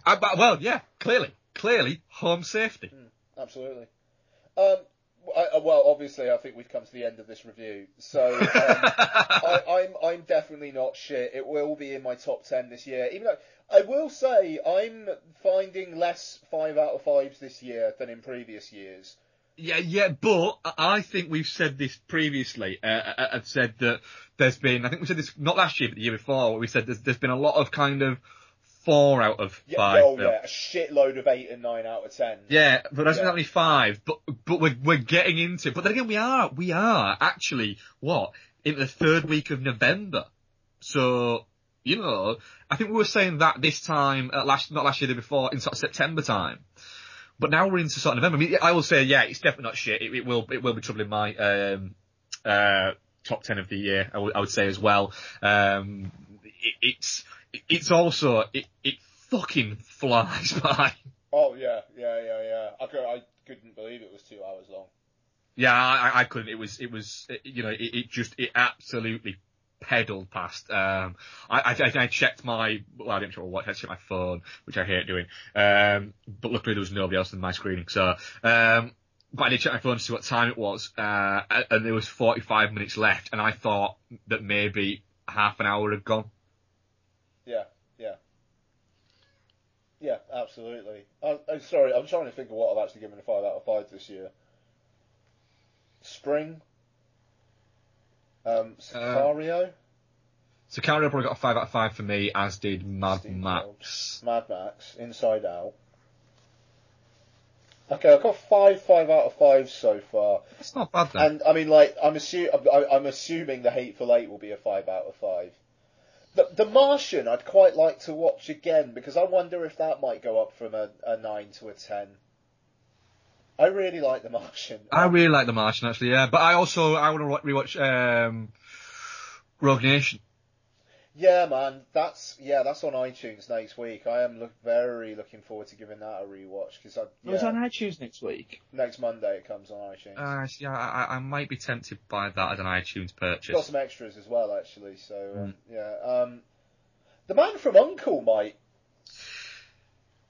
Uh, but, well, yeah, clearly. Clearly, home safety. Mm, absolutely. Um, I, uh, well, obviously, I think we've come to the end of this review. So um, I, I'm I'm definitely not shit. It will be in my top ten this year. Even though I will say I'm finding less five out of fives this year than in previous years. Yeah, yeah, but I think we've said this previously. Uh, uh, uh, I've said that there's been, I think we said this not last year, but the year before. We said there's, there's been a lot of kind of four out of yeah, five. Oh yeah, a shitload of eight and nine out of ten. Yeah, but that's yeah. only five. But but we're we're getting into. It. But then again, we are we are actually what in the third week of November. So you know, I think we were saying that this time uh, last not last year, the before in sort of September time. But now we're into sort of November. I, mean, I will say, yeah, it's definitely not shit. It, it will it will be troubling my um, uh, top ten of the year. I, w- I would say as well. Um, it, it's it's also it it fucking flies by. Oh yeah, yeah, yeah, yeah. I, could, I couldn't believe it was two hours long. Yeah, I, I couldn't. It was, it was, you know, it, it just, it absolutely pedaled past. Um, I, I, I, checked my, well, I didn't check my watch, I checked my phone, which I hate doing. Um, but luckily there was nobody else in my screening, so, um, but I did check my phone to see what time it was, uh, and there was 45 minutes left, and I thought that maybe half an hour had gone. Yeah, yeah. Yeah, absolutely. I'm, I'm sorry, I'm trying to think of what I've actually given a 5 out of 5 this year. Spring? Um, Sicario? Uh, Sicario probably got a 5 out of 5 for me, as did Mad Steve Max. Mad Max, Inside Out. Okay, I've got five five out of five so far. That's not bad then. And I mean, like, I'm, assu- I'm assuming the Hateful Eight will be a five out of five. The, the Martian, I'd quite like to watch again because I wonder if that might go up from a, a nine to a ten. I really like The Martian. I really like The Martian actually, yeah. But I also I want to rewatch um, Rogue Nation. Yeah, man, that's yeah, that's on iTunes next week. I am look, very looking forward to giving that a rewatch because Oh, yeah, it's on iTunes next week. next Monday it comes on iTunes. Uh, yeah, I, I- I might be tempted by that as an iTunes It's got some extras as well, actually. So Mm. um, yeah, um, the man from Uncle might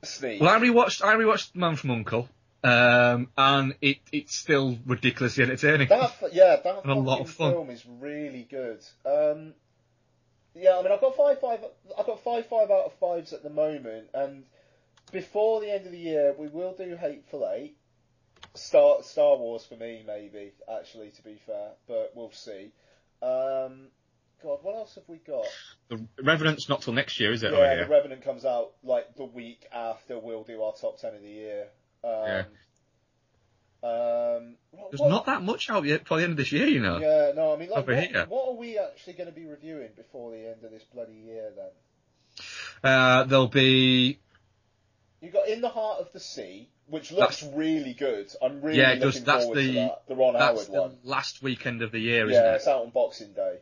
sneak. Well, I rewatched I rewatched Man from Uncle, um, and it it's still ridiculously entertaining. That yeah, that And a lot of fun. film is really good. Um, yeah, I mean, I've got five five. I've got five five out of fives at the moment, and before the end of the year, we will do Hateful Eight. Star Star Wars for me, maybe actually, to be fair, but we'll see. Um, God, what else have we got? The Revenant's not till next year, is it? yeah, Oh, The yeah. Revenant comes out like the week after we'll do our top ten of the year. Um, Yeah. Um, what- There's what- not that much out yet for the end of this year, you know. Yeah, no, I mean, like, what, what are we actually going to be reviewing before the end of this bloody year then? Uh, there'll be You got In the Heart of the Sea, which looks really good. I'm really Yeah, looking does. That's forward to the- that. The Ron that's Howard the one. last weekend of the year, isn't Yeah, it? it's out on Boxing Day.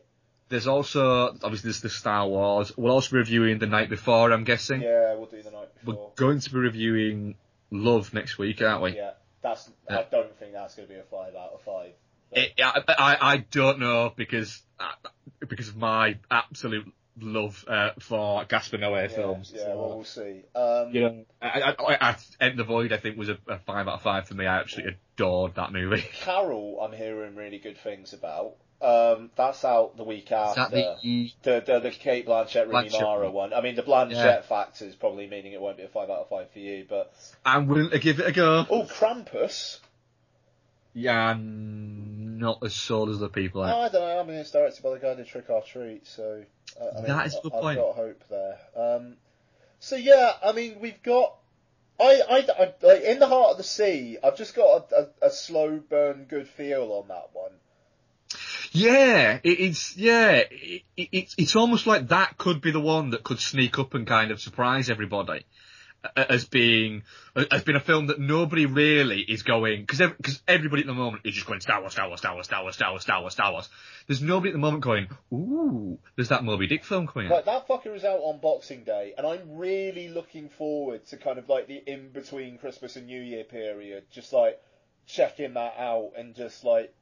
There's also obviously there's the Star Wars. We'll also be reviewing the night before. I'm guessing. Yeah, we'll do the night We're going to be reviewing Love next week, aren't we? Yeah, that's. I don't think that's going to be a five out of five. It, I, I I don't know because uh, because of my absolute love uh, for Gaspar Noé yeah, films. Yeah, So, well, we'll see. Um, you know, I, I, I, I, Enter the Void I think was a, a five out of five for me. I absolutely adored that movie. Carol, I'm hearing really good things about. Um, that's out the week Is after. that the The, the the Cate Blanchett Rooney Mara one. I mean, the Blanchett Yeah. factor is probably meaning it won't be a five out of five for you. But I'm willing to give it a go. oh, Krampus. Yeah, I'm not as sold as the people. Are. I don't know. I mean, it's directed by the guy who did Trick 'r Treat, so uh, I mean, That is a good I've got hope there. Um, so yeah, I mean, we've got. I, I, I like in the heart of the sea. I've just got a, a, a slow burn, good feel on that one. Yeah, it, it's yeah, it, it, it's it's almost like that could be the one that could sneak up and kind of surprise everybody as being as being a film that nobody really is going because because everybody at the moment is just going Star Wars, Star Wars, Star Wars, Star Wars, Star Wars, Star Wars, Star Wars. There's nobody at the moment going, ooh, there's that Moby Dick film coming. Like that fucker is out on Boxing Day, and I'm really looking forward to kind of like the in between Christmas and New Year period, just like checking that out and just like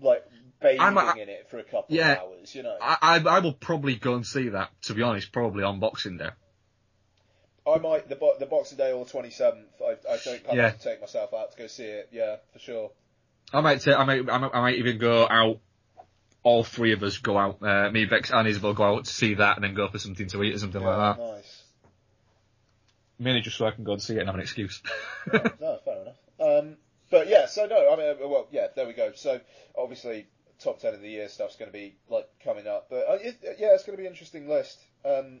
like bathing I'm a- in it for a couple Yeah. of hours, you know. I, I I will probably go and see that. To be honest, probably on Boxing Day. I might the bo- the Boxing Day or the twenty seventh. I I don't I Yeah. to take myself out to go see it. Yeah, for sure. I might say, I might, I might, I might even go out. All three of us go out. Uh, me, Bex, and Isabel go out to see that, and then go for something to eat or something yeah, like that. nice. Mainly just so I can go and see it and have an excuse. no, fair enough. Um, but yeah, so no, I mean, uh, well, yeah, there we go. So obviously, top ten of the year stuff's going to be like coming up, but uh, it, yeah, it's going to be an interesting list. Um,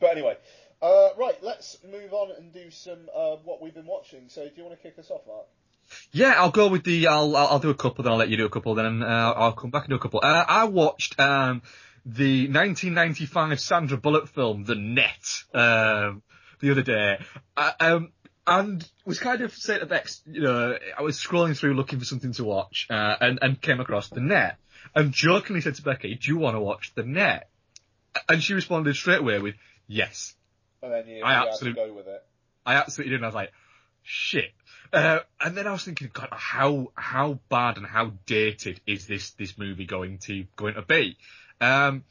but anyway, uh, right, let's move on and do some uh, what we've been watching. So, do you want to kick us off, Mark? yeah, I'll go with the. I'll, I'll, do a couple, then I'll let you do a couple, then uh, I'll come back and do a couple. Uh, I watched um, the 1995 Sandra Bullock film, The Net, um, the other day. Uh, um, and was kind of saying to Bex, you know, I was scrolling through looking for something to watch, uh, and, and came across The Net. And jokingly said to Becky, do you want to watch The Net? And she responded straight away with, yes. And then you, I you have to go with it. I absolutely did. And I was like, shit. Uh, and then I was thinking, God, how how bad and how dated is this this movie going to going to be? Um,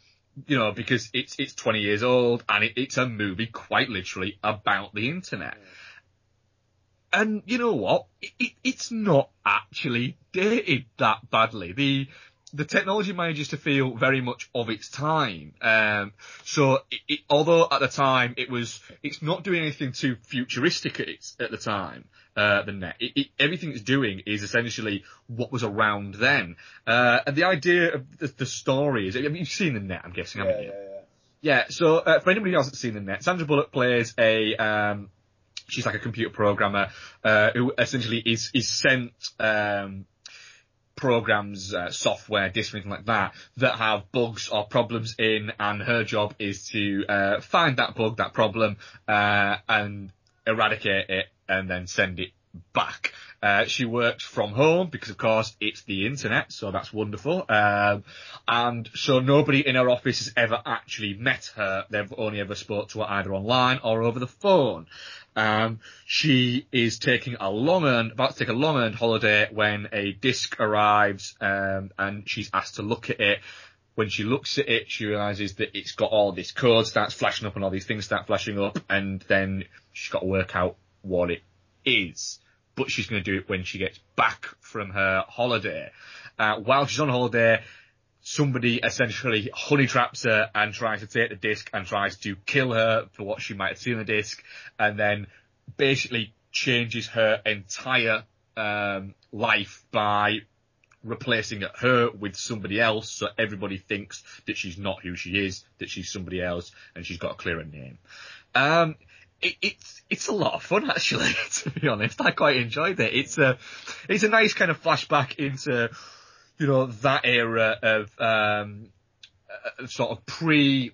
you know, because it's it's 20 years old and it, it's a movie quite literally about the internet. And you know what? It, it, it's not actually dated that badly. The the technology manages to feel very much of its time. Um, so it, it, although at the time it was, it's not doing anything too futuristic at, its, at the time. Uh, the net. It, it, everything it's doing is essentially what was around then. Uh, and the idea of the, the story is, I mean, you've seen the net, I'm guessing, Yeah, haven't yeah, you? yeah. Yeah, so uh, for anybody who hasn't seen the net, Sandra Bullock plays a um, she's like a computer programmer uh, who essentially is is sent um, programs, uh, software, disks, anything like that that have bugs or problems in, and her job is to uh, find that bug, that problem, uh, and eradicate it, and then send it back. Uh, she works from home because, of course, it's the internet, so that's wonderful. Um, and so nobody in her office has ever actually met her. They've only ever spoke to her either online or over the phone. Um, she is taking a long earned, about to take a long earned holiday when a disc arrives, um, and she's asked to look at it. When she looks at it, she realizes that it's got all this code starts flashing up and all these things start flashing up, and then she's got to work out what it is. But she's going to do it when she gets back from her holiday. Uh, while she's on holiday, somebody essentially honey traps her and tries to take the disc and tries to kill her for what she might have seen in the disc and then basically changes her entire um, life by replacing her with somebody else so everybody thinks that she's not who she is, that she's somebody else and she's got a clearer name. Um, it, it's it's a lot of fun actually, to be honest. I quite enjoyed it. It's a it's a nice kind of flashback into you know, that era of um, uh, sort of pre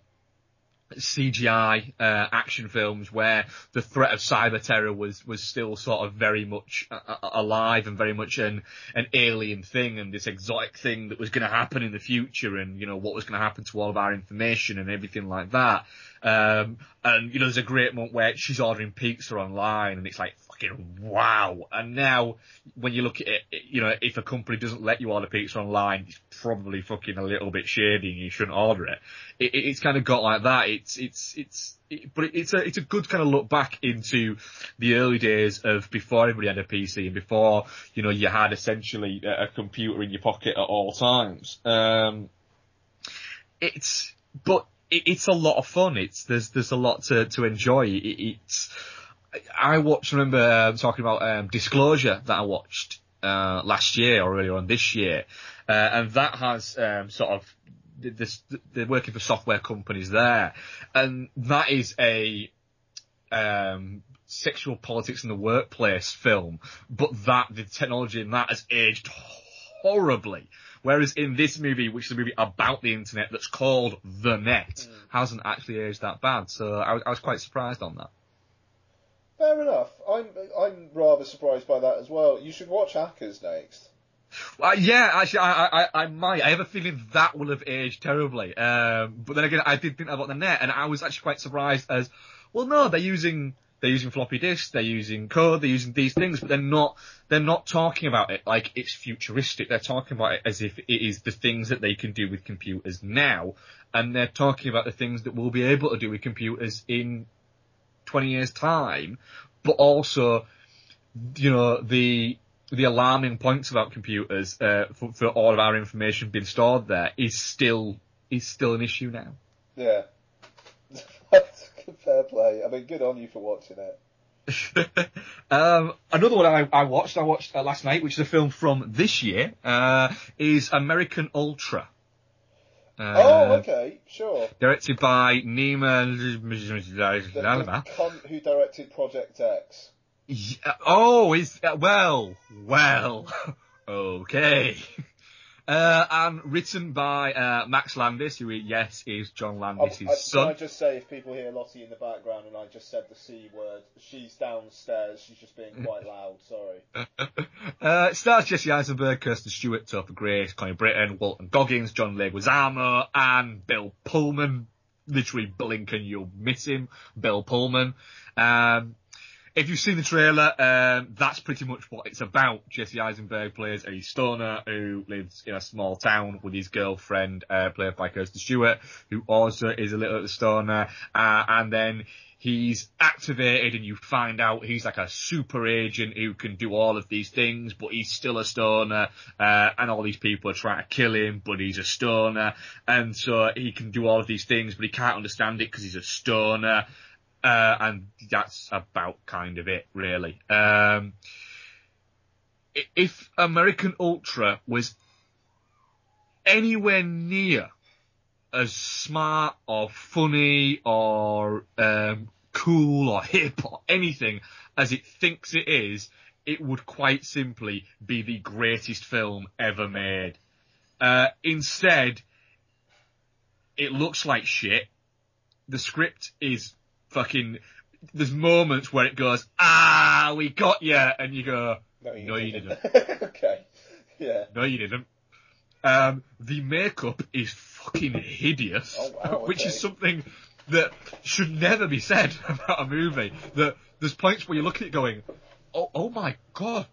CGI uh, action films where the threat of cyber terror was was still sort of very much uh, alive and very much an an alien thing and this exotic thing that was going to happen in the future and you know what was going to happen to all of our information and everything like that. Um, and you know, there's a great moment where she's ordering pizza online and it's like fucking wow. And now when you look at it, you know, if a company doesn't let you order pizza online, it's probably fucking a little bit shady and you shouldn't order it. it it's kind of got like that. It's, it's, it's, it, but it's a, it's a good kind of look back into the early days of before everybody had a PC and before, you know, you had essentially a, a computer in your pocket at all times. Um, it's, but it, it's a lot of fun. It's there's there's a lot to to enjoy. It, it's I watched. Remember um, talking about um, Disclosure that I watched uh, last year or earlier on this year, uh, and that has um, sort of this. They're working for software companies there, and that is a um, sexual politics in the workplace film, but that the technology in that has aged horribly. Whereas in this movie, which is a movie about the internet that's called The Net, mm. hasn't actually aged that bad. So I, I was quite surprised on that. Fair enough. I'm I'm rather surprised by that as well. You should watch Hackers next. Well, yeah, actually, I, I, I might. I have a feeling that will have aged terribly. Um, but then again, I did think about the net, and I was actually quite surprised as, well, no, they're using they're using floppy disks, they're using code, they're using these things, but they're not, they're not talking about it like it's futuristic. They're talking about it as if it is the things that they can do with computers now, and they're talking about the things that we'll be able to do with computers in 20 years time, but also, you know, the, the alarming points about computers, uh, for, for all of our information being stored there is still, is still an issue now. Yeah. Fair play. I mean, good on you for watching it. um, another one I, I watched, I watched uh, last night, which is a film from this year, uh, is American Ultra. Uh, oh, okay, sure. Directed by Nima who directed Project X. Yeah, oh, is uh, well, well, okay. Uh, and written by uh, Max Landis, who, yes, is John Landis' I, I, son. Can I just say, if people hear Lottie in the background and I just said the C word, she's downstairs, she's just being quite loud, sorry. uh, it stars Jesse Eisenberg, Kirsten Stewart, Topher Grace, Connie Britton, Walton Goggins, John Leguizamo, and Bill Pullman. Literally blink and you'll miss him, Bill Pullman. Um, if you've seen the trailer, um, that's pretty much what it's about. Jesse Eisenberg plays a stoner who lives in a small town with his girlfriend, uh, played by Kirsten Stewart, who also is a little stoner, uh, and then he's activated and you find out he's like a super agent who can do all of these things, but he's still a stoner, uh, and all these people are trying to kill him, but he's a stoner, and so he can do all of these things, but he can't understand it because he's a stoner, uh, and that's about kind of it, really. Um, if American Ultra was anywhere near as smart or funny or um, cool or hip or anything as it thinks it is, it would quite simply be the greatest film ever made. Uh, instead, it looks like shit. The script is fucking there's moments where it goes, ah, we got you, and you go, No, you No, you didn't. okay. Yeah. no, you didn't. Um, the makeup is fucking hideous, Oh, wow, which is something that should never be said about a movie. That there's points where you look at it going, oh, oh my god,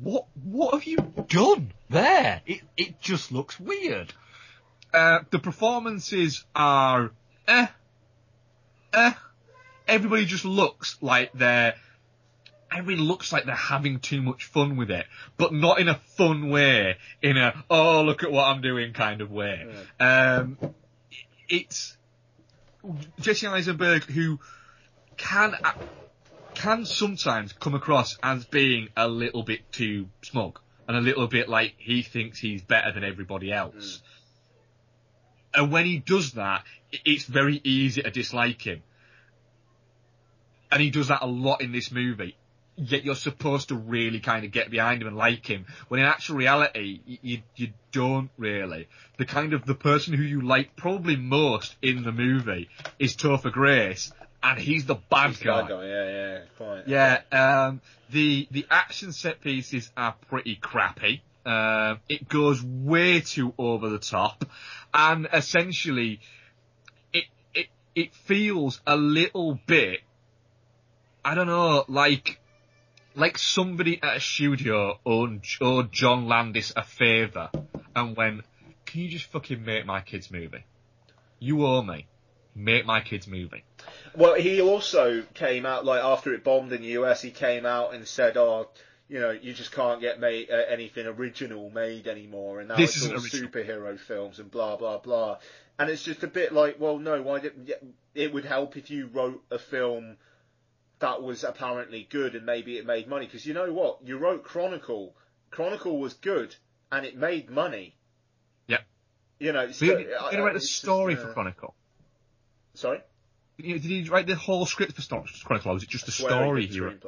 what, what have you done there? It, it just looks weird. Uh, the performances are, eh, eh. Everybody just looks like they're, everybody looks like they're having too much fun with it, but not in a fun way, in a, oh, look at what I'm doing kind of way. Um, it's Jesse Eisenberg who can, can sometimes come across as being a little bit too smug and a little bit like he thinks he's better than everybody else. And when he does that, it's very easy to dislike him. And he does that a lot in this movie. Yet you're supposed to really kind of get behind him and like him, when in actual reality, you, you don't really. The kind of, the person who you like probably most in the movie is Topher Grace, and he's the bad He's the guy. bad guy, Yeah, yeah, quite. Yeah, um, the the action set pieces are pretty crappy. Um, it goes way too over the top, and essentially, it it it feels a little bit, I don't know, like like somebody at a studio owed, owed John Landis a favour and went, "Can you just fucking make my kids movie? You owe me. Make my kids movie." Well, he also came out like after it bombed in the US. He came out and said, "Oh, you know, you just can't get made uh, anything original made anymore, and now This it's all original." superhero films and blah blah blah." And it's just a bit like, well, no, why did it would help if you wrote a film that was apparently good and maybe it made money because you know what, you wrote Chronicle. Chronicle was good and it made money. Yeah. You know, so, you did I- you I- write the it's just, story uh, for Chronicle? Sorry, Did he, write the whole script for Chronicle, or was it just the story he wrote?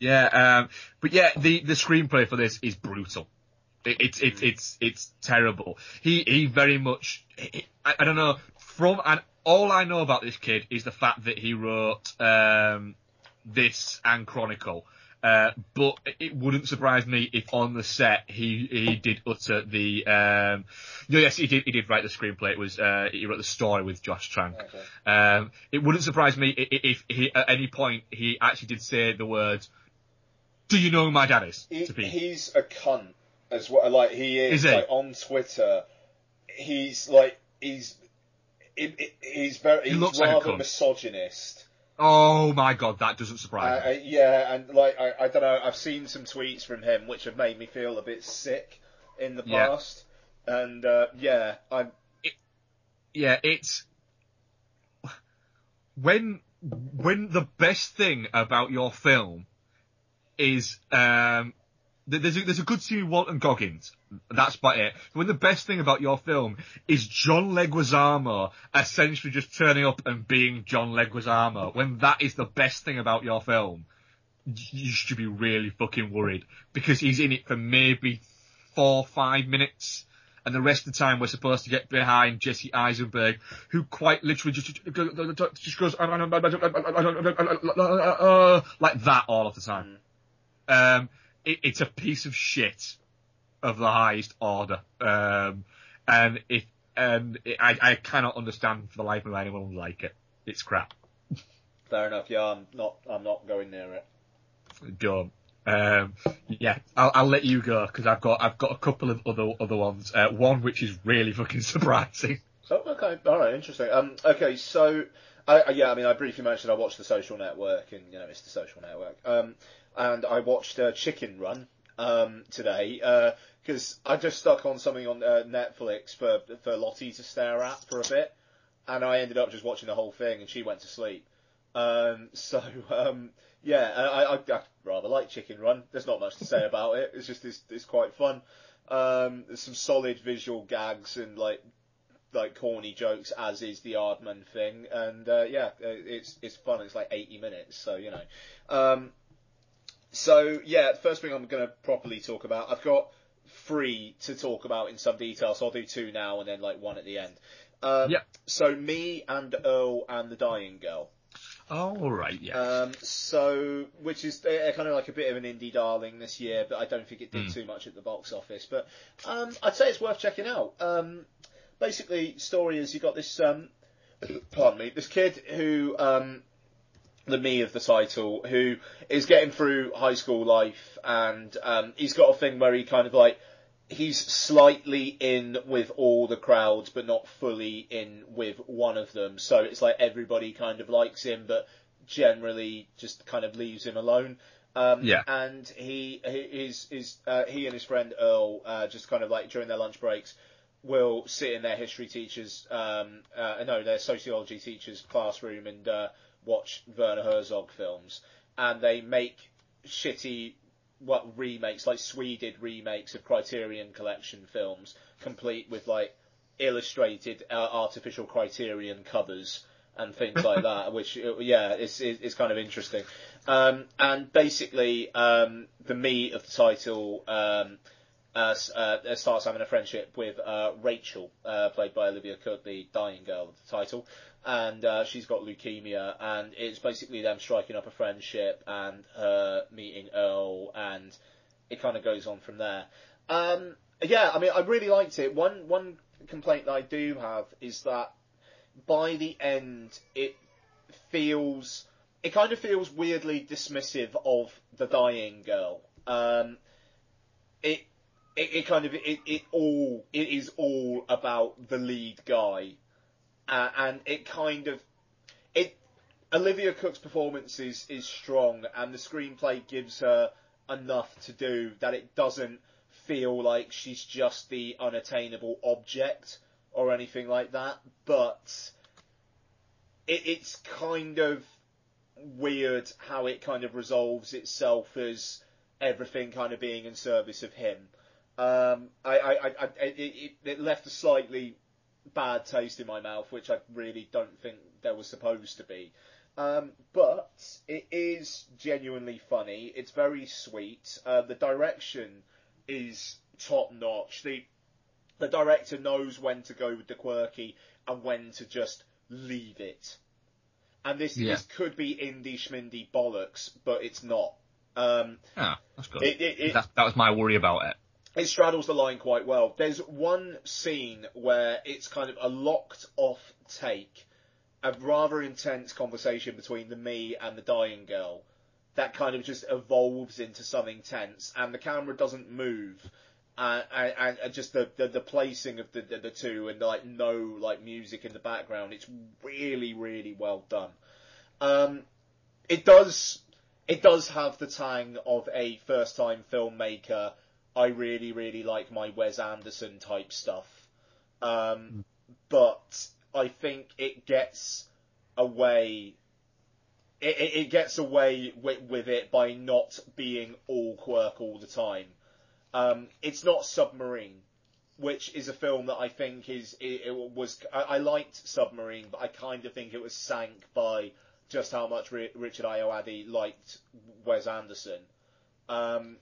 Yeah, um, but yeah, the, the screenplay for this is brutal. It, it's, it's, it's, it's terrible. He, he very much, he- I, I don't know, from, and all I know about this kid is the fact that he wrote, um, this and Chronicle. Uh, but it wouldn't surprise me if on the set he he did utter the um no yes he did he did write the screenplay it was uh he wrote the story with Josh Trank Okay. um, it wouldn't surprise me if he, at any point, he actually did say the words, "Do you know who my dad is?" He, he's a cunt as well. Like he is, Is he? like on Twitter. He's like he's he- he- he's very He he's looks like a rather cunt. misogynist. Oh my god, that doesn't surprise uh, me. yeah, and like I, I don't know. I've seen some tweets from him which have made me feel a bit sick in the Yeah. past. And uh, yeah, I'm Yeah, it's when when the best thing about your film is um th- there's a, there's a good scene with Walton Goggins. That's about it. When the best thing about your film is John Leguizamo essentially just turning up and being John Leguizamo. When that is the best thing about your film, you should be really fucking worried because he's in it for maybe four, five minutes. And the rest of the time we're supposed to get behind Jesse Eisenberg, who quite literally just, just goes like that all of the time. Um, it, it's a piece of shit of the highest order. Um, and it, and it, I, I cannot understand for the life of me anyone would like it. It's crap. fair enough. Yeah, I'm not. I'm not going near it. Don't. Um, yeah, I'll, I'll let you go because I've got I've got a couple of other other ones. Uh, one which is really fucking surprising. Oh, okay, all right, interesting. Um, okay, so I, I- yeah, I mean, I briefly mentioned I watched The Social Network, and you know, it's The Social Network. Um, and I watched uh, Chicken Run um today because I just stuck on something on uh, Netflix for for Lottie to stare at for a bit, and I ended up just watching the whole thing, and she went to sleep. Um, so um, yeah, I, I, I rather like Chicken Run. There's not much to say about it. It's just it's, it's quite fun. Um, there's some solid visual gags and like like corny jokes, as is the Aardman thing, and uh, yeah, uh, it's it's fun. It's like 80 minutes, so you know. Um, so yeah, first thing I'm going to properly talk about, I've got three to talk about in some detail, so I'll do two now and then like one at the end. Um, Yep. So me and Earl and the Dying Girl. Oh, right, yeah. Um, so, which is uh, kind of like a bit of an indie darling this year, but I don't think it did Mm. too much at the box office. But um, I'd say it's worth checking out. Um, basically, story is you got this, um, pardon me, this kid who, um, the me of the title, who is getting through high school life, and um, he's got a thing where he kind of like he's slightly in with all the crowds, but not fully in with one of them. So it's like everybody kind of likes him, but generally just kind of leaves him alone. Um, Yeah. And he, he is is uh, he and his friend Earl uh, just kind of like during their lunch breaks will sit in their history teachers, um, uh, no, their sociology teachers' classroom and uh, watch Werner Herzog films, and they make shitty what remakes, like Sweded remakes of Criterion Collection films, complete with like illustrated uh, artificial Criterion covers and things like that, which uh, yeah, it's it's kind of interesting. Um, and basically, um, the me of the title um, uh, uh, starts having a friendship with uh, Rachel, uh, played by Olivia Cooke, the dying girl of the title, and uh, she's got leukemia, and it's basically them striking up a friendship and her meeting Earl, and it kind of goes on from there. Um, yeah, I mean, I really liked it. One one complaint that I do have is that by the end, it feels it kind of feels weirdly dismissive of the dying girl. Um, it, it it kind of it, it all it is all about the lead guy, uh, and it kind of it Olivia Cooke's performance is is strong, and the screenplay gives her enough to do that it doesn't feel like she's just the unattainable object or anything like that, but it, it's kind of weird how it kind of resolves itself as everything kind of being in service of him. Um, I, I, I, it, it left a slightly bad taste in my mouth, which I really don't think there was supposed to be. Um, but it is genuinely funny. It's very sweet. Uh, the direction is top notch. The the director knows when to go with the quirky and when to just leave it. And this Yeah. this could be indie schmindy bollocks, but it's not. Um, Ah, that's good. it, it, it, that, that was my worry about it. It straddles the line quite well. There's one scene where it's kind of a locked off take, a rather intense conversation between the me and the dying girl that kind of just evolves into something tense, and the camera doesn't move. Uh, and, and just the, the, the placing of the, the, the two and like no like music in the background, it's really really well done. Um, it does it does have the tang of a first time filmmaker. I really, really like my Wes Anderson type stuff. Um, but I think it gets away. It, it, it gets away with, with it by not being all quirk all the time. Um, it's not Submarine, which is a film that I think is it, it was. I, I liked Submarine, but I kind of think it was sank by just how much Ri- Richard Ayoade liked Wes Anderson. Um,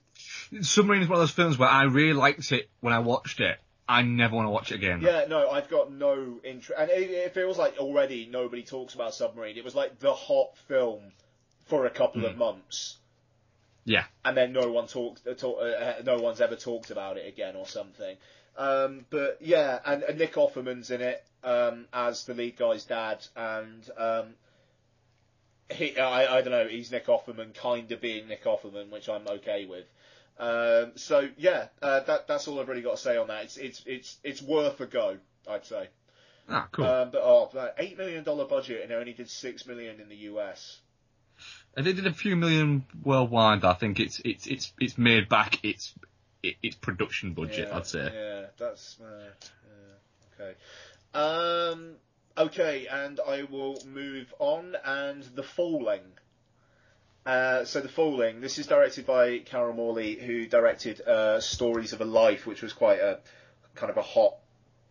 Submarine is one of those films where I really liked it when I watched it. I never want to watch it again. yeah, no, I've got no interest, and it, it feels like already nobody talks about Submarine. It was like the hot film for a couple of months, Yeah. and then no one talked, uh, talk, uh, no one's ever talked about it again or something. Um, but yeah, and, and Nick Offerman's in it um, as the lead guy's dad, and um, he, I, I don't know, he's Nick Offerman, kind of being Nick Offerman, which I'm okay with. Um, so yeah, uh, that that's all I've really got to say on that. It's it's it's it's worth a go, I'd say. Ah, cool. Um, but oh, that eight million dollar budget and it only did six million in the US. And they did a few million worldwide. I think it's it's it's it's made back its its production budget. yeah, I'd say. Yeah, that's uh, yeah, okay. Um, okay, and I will move on. And the Falling. Uh, so the Falling. This is directed by Carol Morley, who directed uh, Stories of a Life, which was quite a kind of a hot,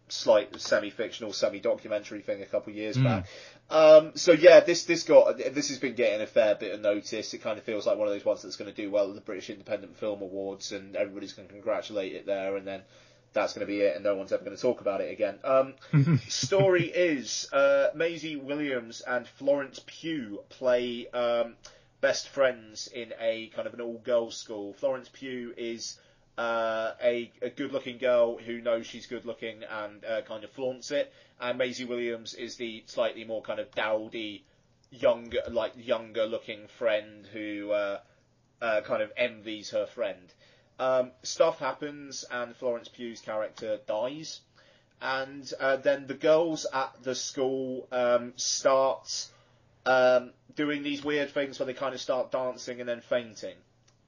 slight semi-fictional, semi-documentary thing a couple of years Mm. back. Um, so yeah, this this got this has been getting a fair bit of notice. It kind of feels like one of those ones that's going to do well at the British Independent Film Awards, and everybody's going to congratulate it there, and then that's going to be it, and no one's ever going to talk about it again. Um, story is uh, Maisie Williams and Florence Pugh play um, best friends in a kind of an all-girls school. Florence Pugh is uh, a, a good-looking girl who knows she's good-looking and uh, kind of flaunts it, and Maisie Williams is the slightly more kind of dowdy, younger, like younger-looking friend who uh, uh, kind of envies her friend. Um, stuff happens, and Florence Pugh's character dies, and uh, then the girls at the school um, start um, doing these weird things where they kind of start dancing and then fainting,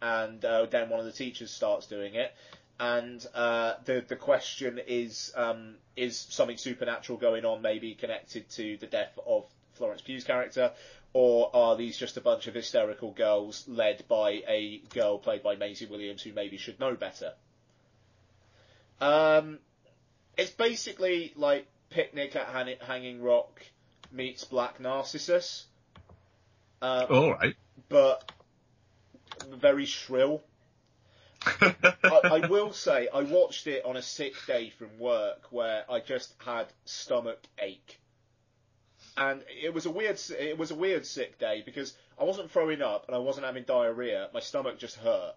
and uh, then one of the teachers starts doing it, and uh, the the question is um, is something supernatural going on, maybe connected to the death of Florence Pugh's character, or are these just a bunch of hysterical girls led by a girl played by Maisie Williams who maybe should know better? Um, it's basically like Picnic at Han- Hanging Rock meets Black Narcissus. Um, All right. But very shrill. I, I will say I watched it on a sick day from work where I just had stomach ache and it was a weird it was a weird sick day because I wasn't throwing up and I wasn't having diarrhea. My stomach just hurt.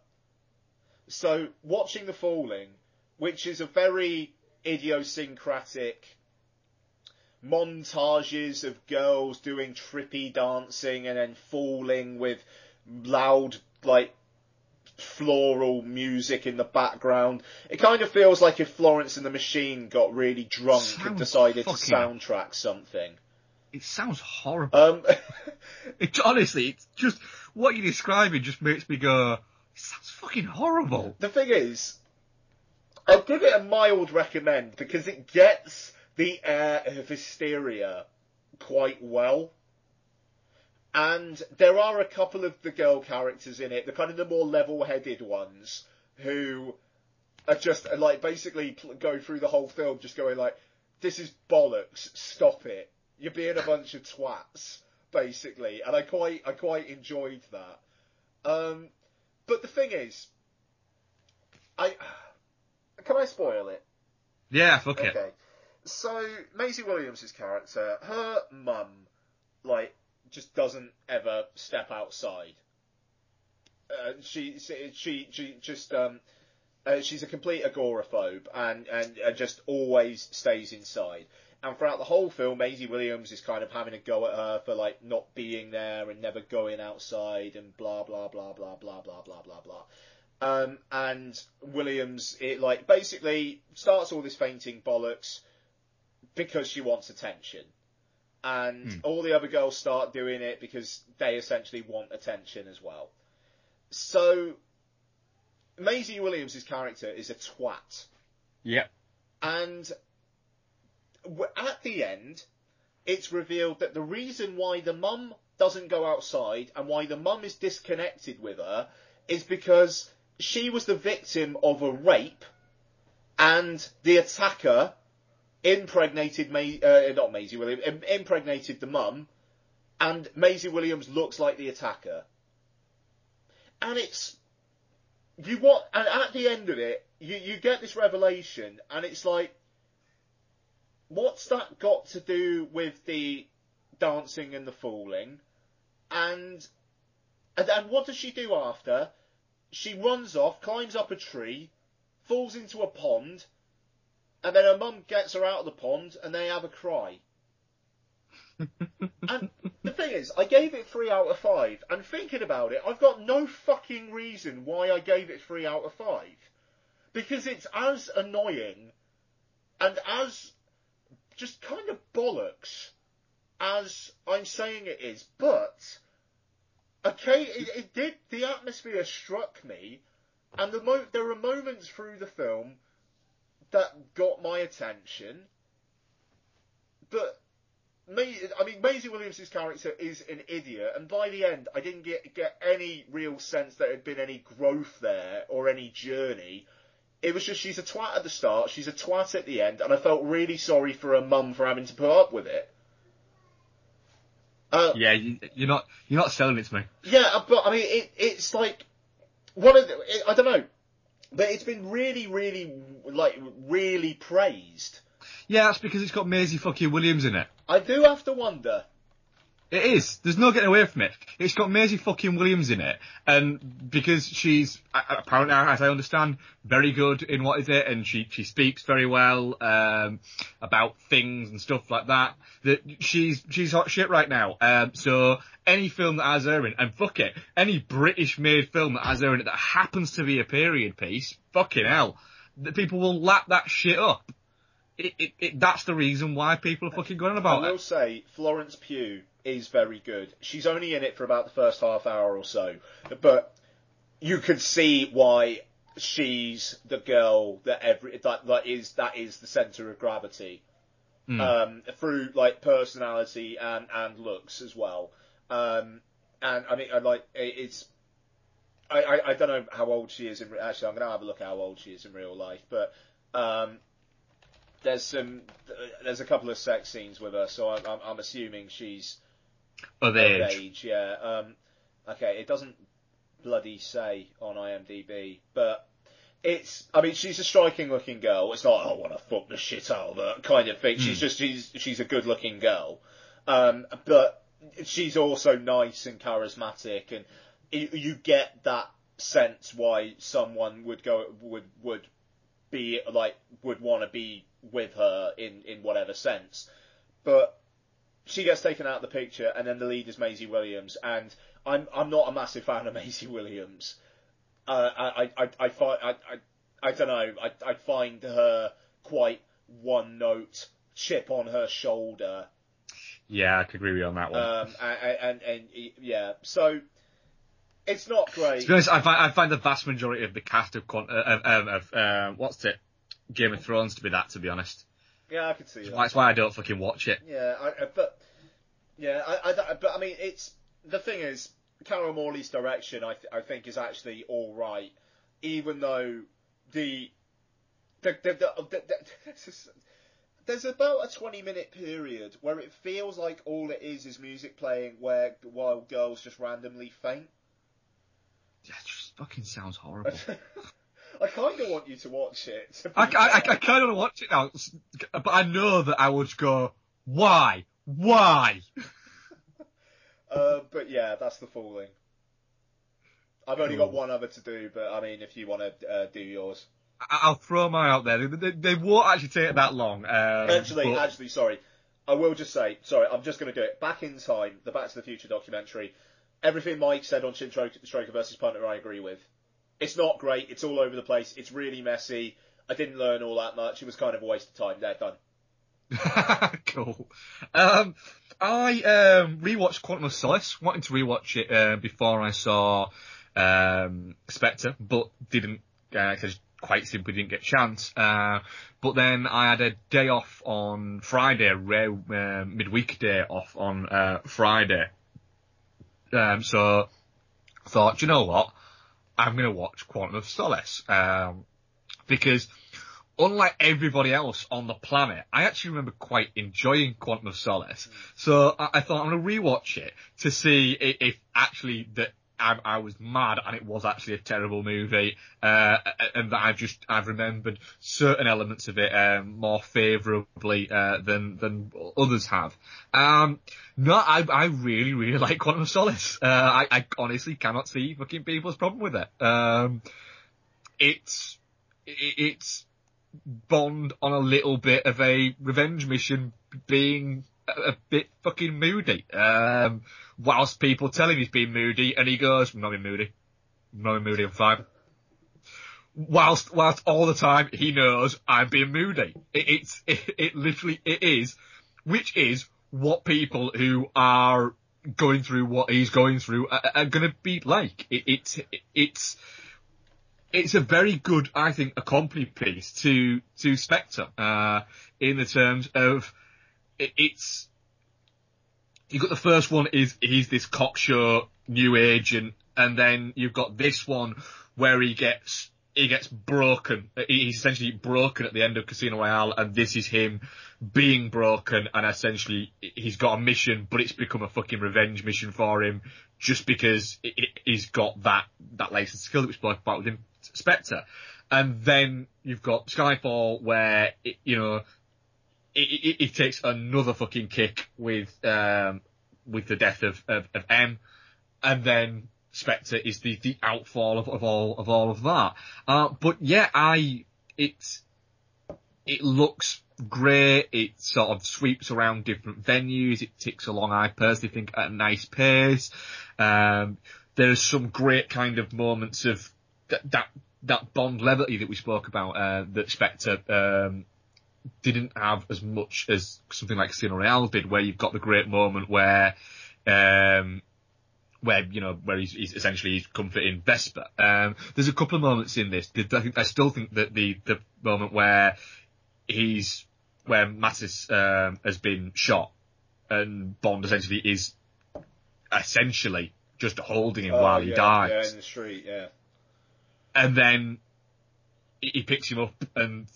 So watching the falling, which is a very idiosyncratic montages of girls doing trippy dancing and then falling with loud like floral music in the background. It kind of feels like if Florence and the Machine got really drunk and decided to soundtrack something. It sounds horrible. Um, It, honestly, it's just what you're describing just makes me go. It sounds fucking horrible. the thing is, I'll give it a mild recommend because it gets the air of hysteria quite well. And there are a couple of the girl characters in it, the kind of the more level-headed ones, who are just like basically go through the whole film just going like, "This is bollocks, stop it! You're being a bunch of twats." Basically, and I quite, I quite enjoyed that. Um, but the thing is, I can I spoil it? Yeah, fuck it. Okay. So Maisie Williams' character, her mum, like, just doesn't ever step outside. Uh, she, she, she just, um, uh, she's a complete agoraphobe and, and, and just always stays inside. And throughout the whole film, Maisie Williams is kind of having a go at her for like not being there and never going outside and blah blah blah blah blah blah blah blah blah. Um, and Williams, it like basically starts all this fainting bollocks because she wants attention. And Hmm. all the other girls start doing it because they essentially want attention as well. So, Maisie Williams' character is a twat. Yep. And at the end, it's revealed that the reason why the mum doesn't go outside and why the mum is disconnected with her is because she was the victim of a rape and the attacker impregnated May, uh, not Maisie Williams, im- impregnated the mum and Maisie Williams looks like the attacker. And it's, you want, and at the end of it, you, you get this revelation and it's like, what's that got to do with the dancing and the falling? And, and and what does she do after? She runs off, climbs up a tree, falls into a pond, and then her mum gets her out of the pond, and they have a cry. and the thing is, I gave it three out of five, and thinking about it, I've got no fucking reason why I gave it three out of five. Because it's as annoying and as just kind of bollocks as I'm saying it is, but okay, it, it did. The atmosphere struck me, and the mo- there are moments through the film that got my attention, but. Me, I mean, Maisie Williams' character is an idiot, and by the end, I didn't get get any real sense that there had been any growth there or any journey. It was just she's a twat at the start, she's a twat at the end, and I felt really sorry for her mum for having to put up with it. Uh, Yeah, you, you're not you're not selling it to me. yeah, but I mean, it, it's like one of the, it, I don't know. but it's been really, really, like, really praised. Yeah, that's because it's got Maisie fucking Williams in it. I do have to wonder. It is. There's no getting away from it. It's got Maisie fucking Williams in it, and because she's apparently, as I understand, very good in what is it, and she she speaks very well um, about things and stuff like that. That she's she's hot shit right now. Um, so any film that has her in, and fuck it, any British made film that has her in it that happens to be a period piece, fucking hell, the people will lap that shit up. It, it, it, that's the reason why people are fucking going on about I will it. say, Florence Pugh is very good. She's only in it for about the first half hour or so, but you can see why she's the girl that every that, that is that is the center of gravity Mm. um, through like personality and and looks as well. Um, and I mean, I like it's. I, I, I don't know how old she is in actually. I'm gonna have a look at how old she is in real life, but um, there's some there's a couple of sex scenes with her, so I'm I'm, I'm assuming she's of of age. age. Yeah. Um, okay, it doesn't bloody say on IMDb, but it's. I mean, she's a striking looking girl. It's not I want to fuck the shit out of her kind of thing. She's Hmm. just she's she's a good looking girl, um, but she's also nice and charismatic, and you, you get that sense why someone would go would would be like would want to be with her in in whatever sense, but she gets taken out of the picture, and then the lead is Maisie Williams, and I'm I'm not a massive fan of Maisie Williams. Uh, I, I, I, I find I, I, I don't know. I, I find her quite one note, chip on her shoulder, Yeah, I could agree with you on that one. um, and, and, and yeah. So it's not great. to be honest, I find, I find the vast majority of the cast of, uh, of, of, of uh, what's it, Game of Thrones to be that. To be honest, Yeah, I can see that. that's why I don't fucking watch it. Yeah, I, but yeah, I, I, but I mean, it's the thing is, Carol Morley's direction, I, th- I think, is actually all right, even though the the the, the, the, the there's about a 20 minute period where it feels like all it is is music playing where while girls just randomly faint. Yeah, it just fucking sounds horrible. I kind of want you to watch it. to I, I, I. I kind of want to watch it now, but I know that I would go, why, why? Uh, but yeah, that's the falling. I've only got one other to do, but I mean, if you want to uh, do yours. I'll throw mine out there. They, they, they won't actually take that long. Um, Actually, but- actually, sorry. I will just say, sorry, I'm just going to do it. Back in time, the Back to the Future documentary, everything Mike said on Shin Stro- Stroker versus Punter, I agree with. It's not great. It's all over the place. It's really messy. I didn't learn all that much. It was kind of a waste of time. They're done. cool. Um, I um, rewatched Quantum of Solace. Wanted to rewatch it uh, before I saw um, Spectre, but didn't. Uh, 'cause quite simply didn't get a chance. Uh, but then I had a day off on Friday, rare uh, midweek day off on uh, Friday. Um, so thought, you know what? I'm going to watch Quantum of Solace um, because unlike everybody else on the planet, I actually remember quite enjoying Quantum of Solace. So I, I thought I'm going to rewatch it to see if, if actually that I, I was mad and it was actually a terrible movie, uh, and that I've just I've remembered certain elements of it um, more favourably uh, than than others have. Um, no, I I really really like Quantum of Solace. Uh, I, I honestly cannot see fucking people's problem with it. Um, it's it's Bond on a little bit of a revenge mission being a, bit fucking moody. Um, whilst people tell him he's being moody and he goes, I'm not being moody. I'm not being moody, I'm fine. Whilst, whilst all the time he knows I'm being moody. It, it's, it, it literally, it is, which is what people who are going through what he's going through are, are gonna be like. It, it's, it's, it's a very good, I think, accompanied piece to to Spectre, uh, in the terms of it, it's. You got the first one is he's this cocksure new agent, and then you've got this one where he gets he gets broken. He's essentially broken at the end of Casino Royale, and this is him being broken, and essentially he's got a mission, but it's become a fucking revenge mission for him, just because he's got that that latent skill that we spoke about with him, Spectre. and then you've got Skyfall where it, you know it, it, it takes another fucking kick with um with the death of of, of M, and then Spectre is the the outfall of, of all of all of that. Uh, but yeah, I it's it looks great. It sort of sweeps around different venues. It ticks along, I personally think, at a nice pace. Um, there's some great kind of moments of that, that, that Bond levity that we spoke about, uh, that Spectre, um, didn't have as much as something like Casino Royale did, where you've got the great moment where, um, where you know where he's, he's essentially he's comforting Vesper. Um, there's a couple of moments in this. I still think that the the moment where he's where Mathis um, has been shot and Bond essentially is essentially just holding him Oh, while yeah, he dies, Yeah, in the street, yeah. and then he he picks him up and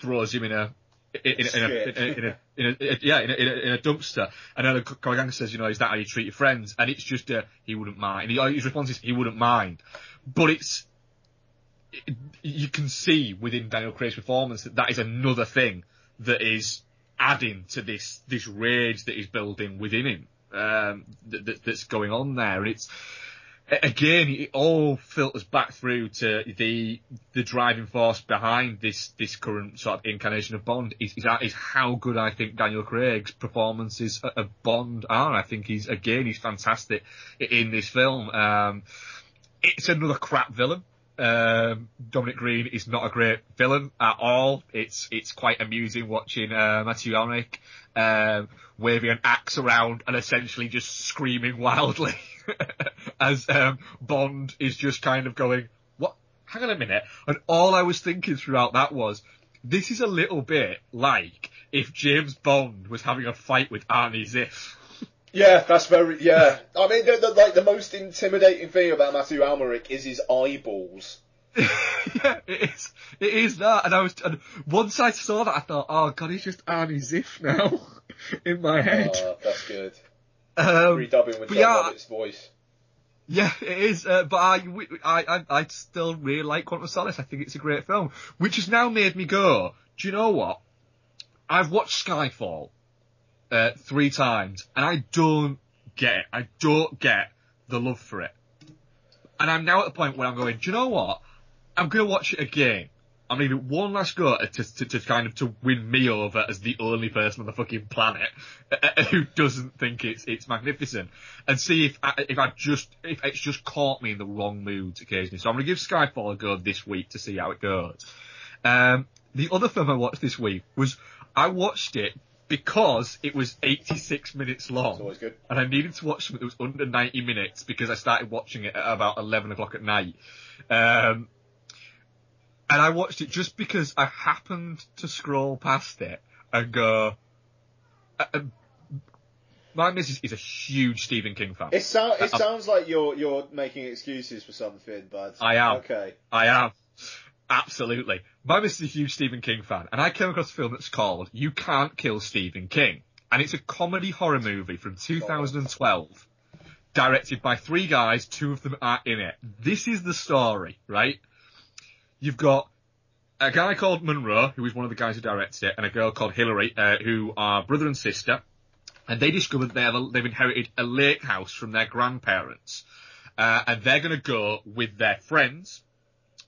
throws him in a in, a, in, a, in, a, in, a, yeah in a, in a, dumpster. And then Kogang says, you know, is that how you treat your friends? And it's just uh, he wouldn't mind. His response is he wouldn't mind, but it's it, you can see within Daniel Craig's performance that that is another thing that is adding to this this rage that is building within him um, that, that, that's going on there. And it's again, it all filters back through to the the driving force behind this this current sort of incarnation of Bond is is, is how good I think Daniel Craig's performances of Bond are. I think he's again he's fantastic in this film. Um, it's another crap villain. Um, Dominic Greene is not a great villain at all. It's it's quite amusing watching uh, Matthew Amalric um, waving an axe around and essentially just screaming wildly as um, Bond is just kind of going, "What? Hang on a minute!" And all I was thinking throughout that was, this is a little bit like if James Bond was having a fight with Arnie Ziff. Yeah, that's very. Yeah, I mean, the, the, like the most intimidating thing about Matthew Amalric is his eyeballs. yeah, it is. It is that. And I was, and once I saw that, I thought, oh god, he's just Arnie Ziff now in my head. Oh, that's good. Um, Redubbing with John yeah, Roberts' voice. Yeah, it is. Uh, but I, I, I, I still really like Quantum of Solace. I think it's a great film, which has now made me go. Do you know what? I've watched Skyfall uh, three times, and I don't get it. I don't get the love for it. And I'm now at the point where I'm going. Do you know what? I'm going to watch it again. I'm going to give it one last go to, to, to kind of to win me over as the only person on the fucking planet who doesn't think it's it's magnificent, and see if I, if I just if it's just caught me in the wrong moods occasionally. So I'm going to give Skyfall a go this week to see how it goes. Um, the other film I watched this week was I watched it because it was 86 minutes long. Always good. And I needed to watch something that was under 90 minutes because I started watching it at about 11 o'clock at night. Um, and I watched it just because I happened to scroll past it and go, uh, uh, my missus is a huge Stephen King fan. It, sound, it Uh, sounds like you're you're making excuses for something, but I am. Okay. I am. Absolutely. My missus is a huge Stephen King fan, and I came across a film that's called You Can't Kill Stephen King. And it's a comedy horror movie from 2012, directed by three guys, two of them are in it. This is the story, right? You've got a guy called Monroe, who is one of the guys who directed it, and a girl called Hillary, uh, who are brother and sister. And they discovered that they have a, they've inherited a lake house from their grandparents. Uh, and they're gonna go with their friends,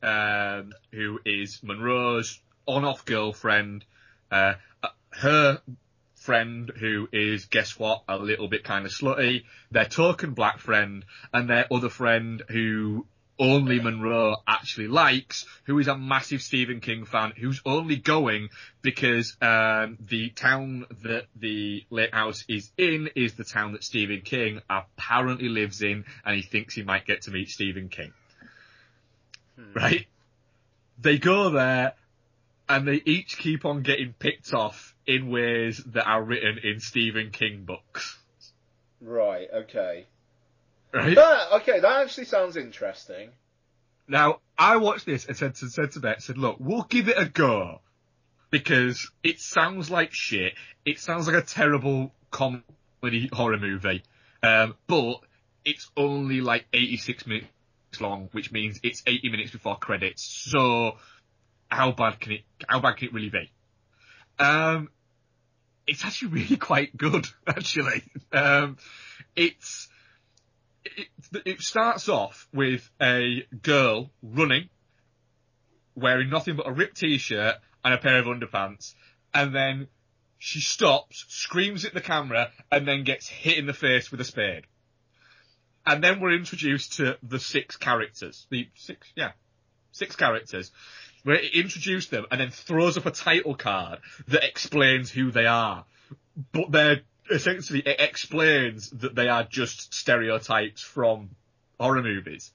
um, who is Monroe's on-off girlfriend, uh, her friend who is, guess what, a little bit kind of slutty, their token black friend, and their other friend who only Monroe actually likes, who is a massive Stephen King fan, who's only going because um, the town that the lake house is in is the town that Stephen King apparently lives in, and he thinks he might get to meet Stephen King. Right? They go there, and they each keep on getting picked off in ways that are written in Stephen King books. Right. Okay. Right? That okay. That actually sounds interesting. Now, I watched this and said to, said to Bet, said, look, we'll give it a go. Because it sounds like shit. It sounds like a terrible comedy horror movie. Um, but it's only like 86 minutes long, which means it's 80 minutes before credits. So, how bad can it, how bad can it really be? Um, it's actually really quite good, actually. Um, it's, it, it starts off with a girl running, wearing nothing but a ripped t-shirt and a pair of underpants, and then she stops, screams at the camera, and then gets hit in the face with a spade. And then we're introduced to the six characters. The six, yeah, six characters. Where it introduces them and then throws up a title card that explains who they are. But they're, essentially, it explains that they are just stereotypes from horror movies.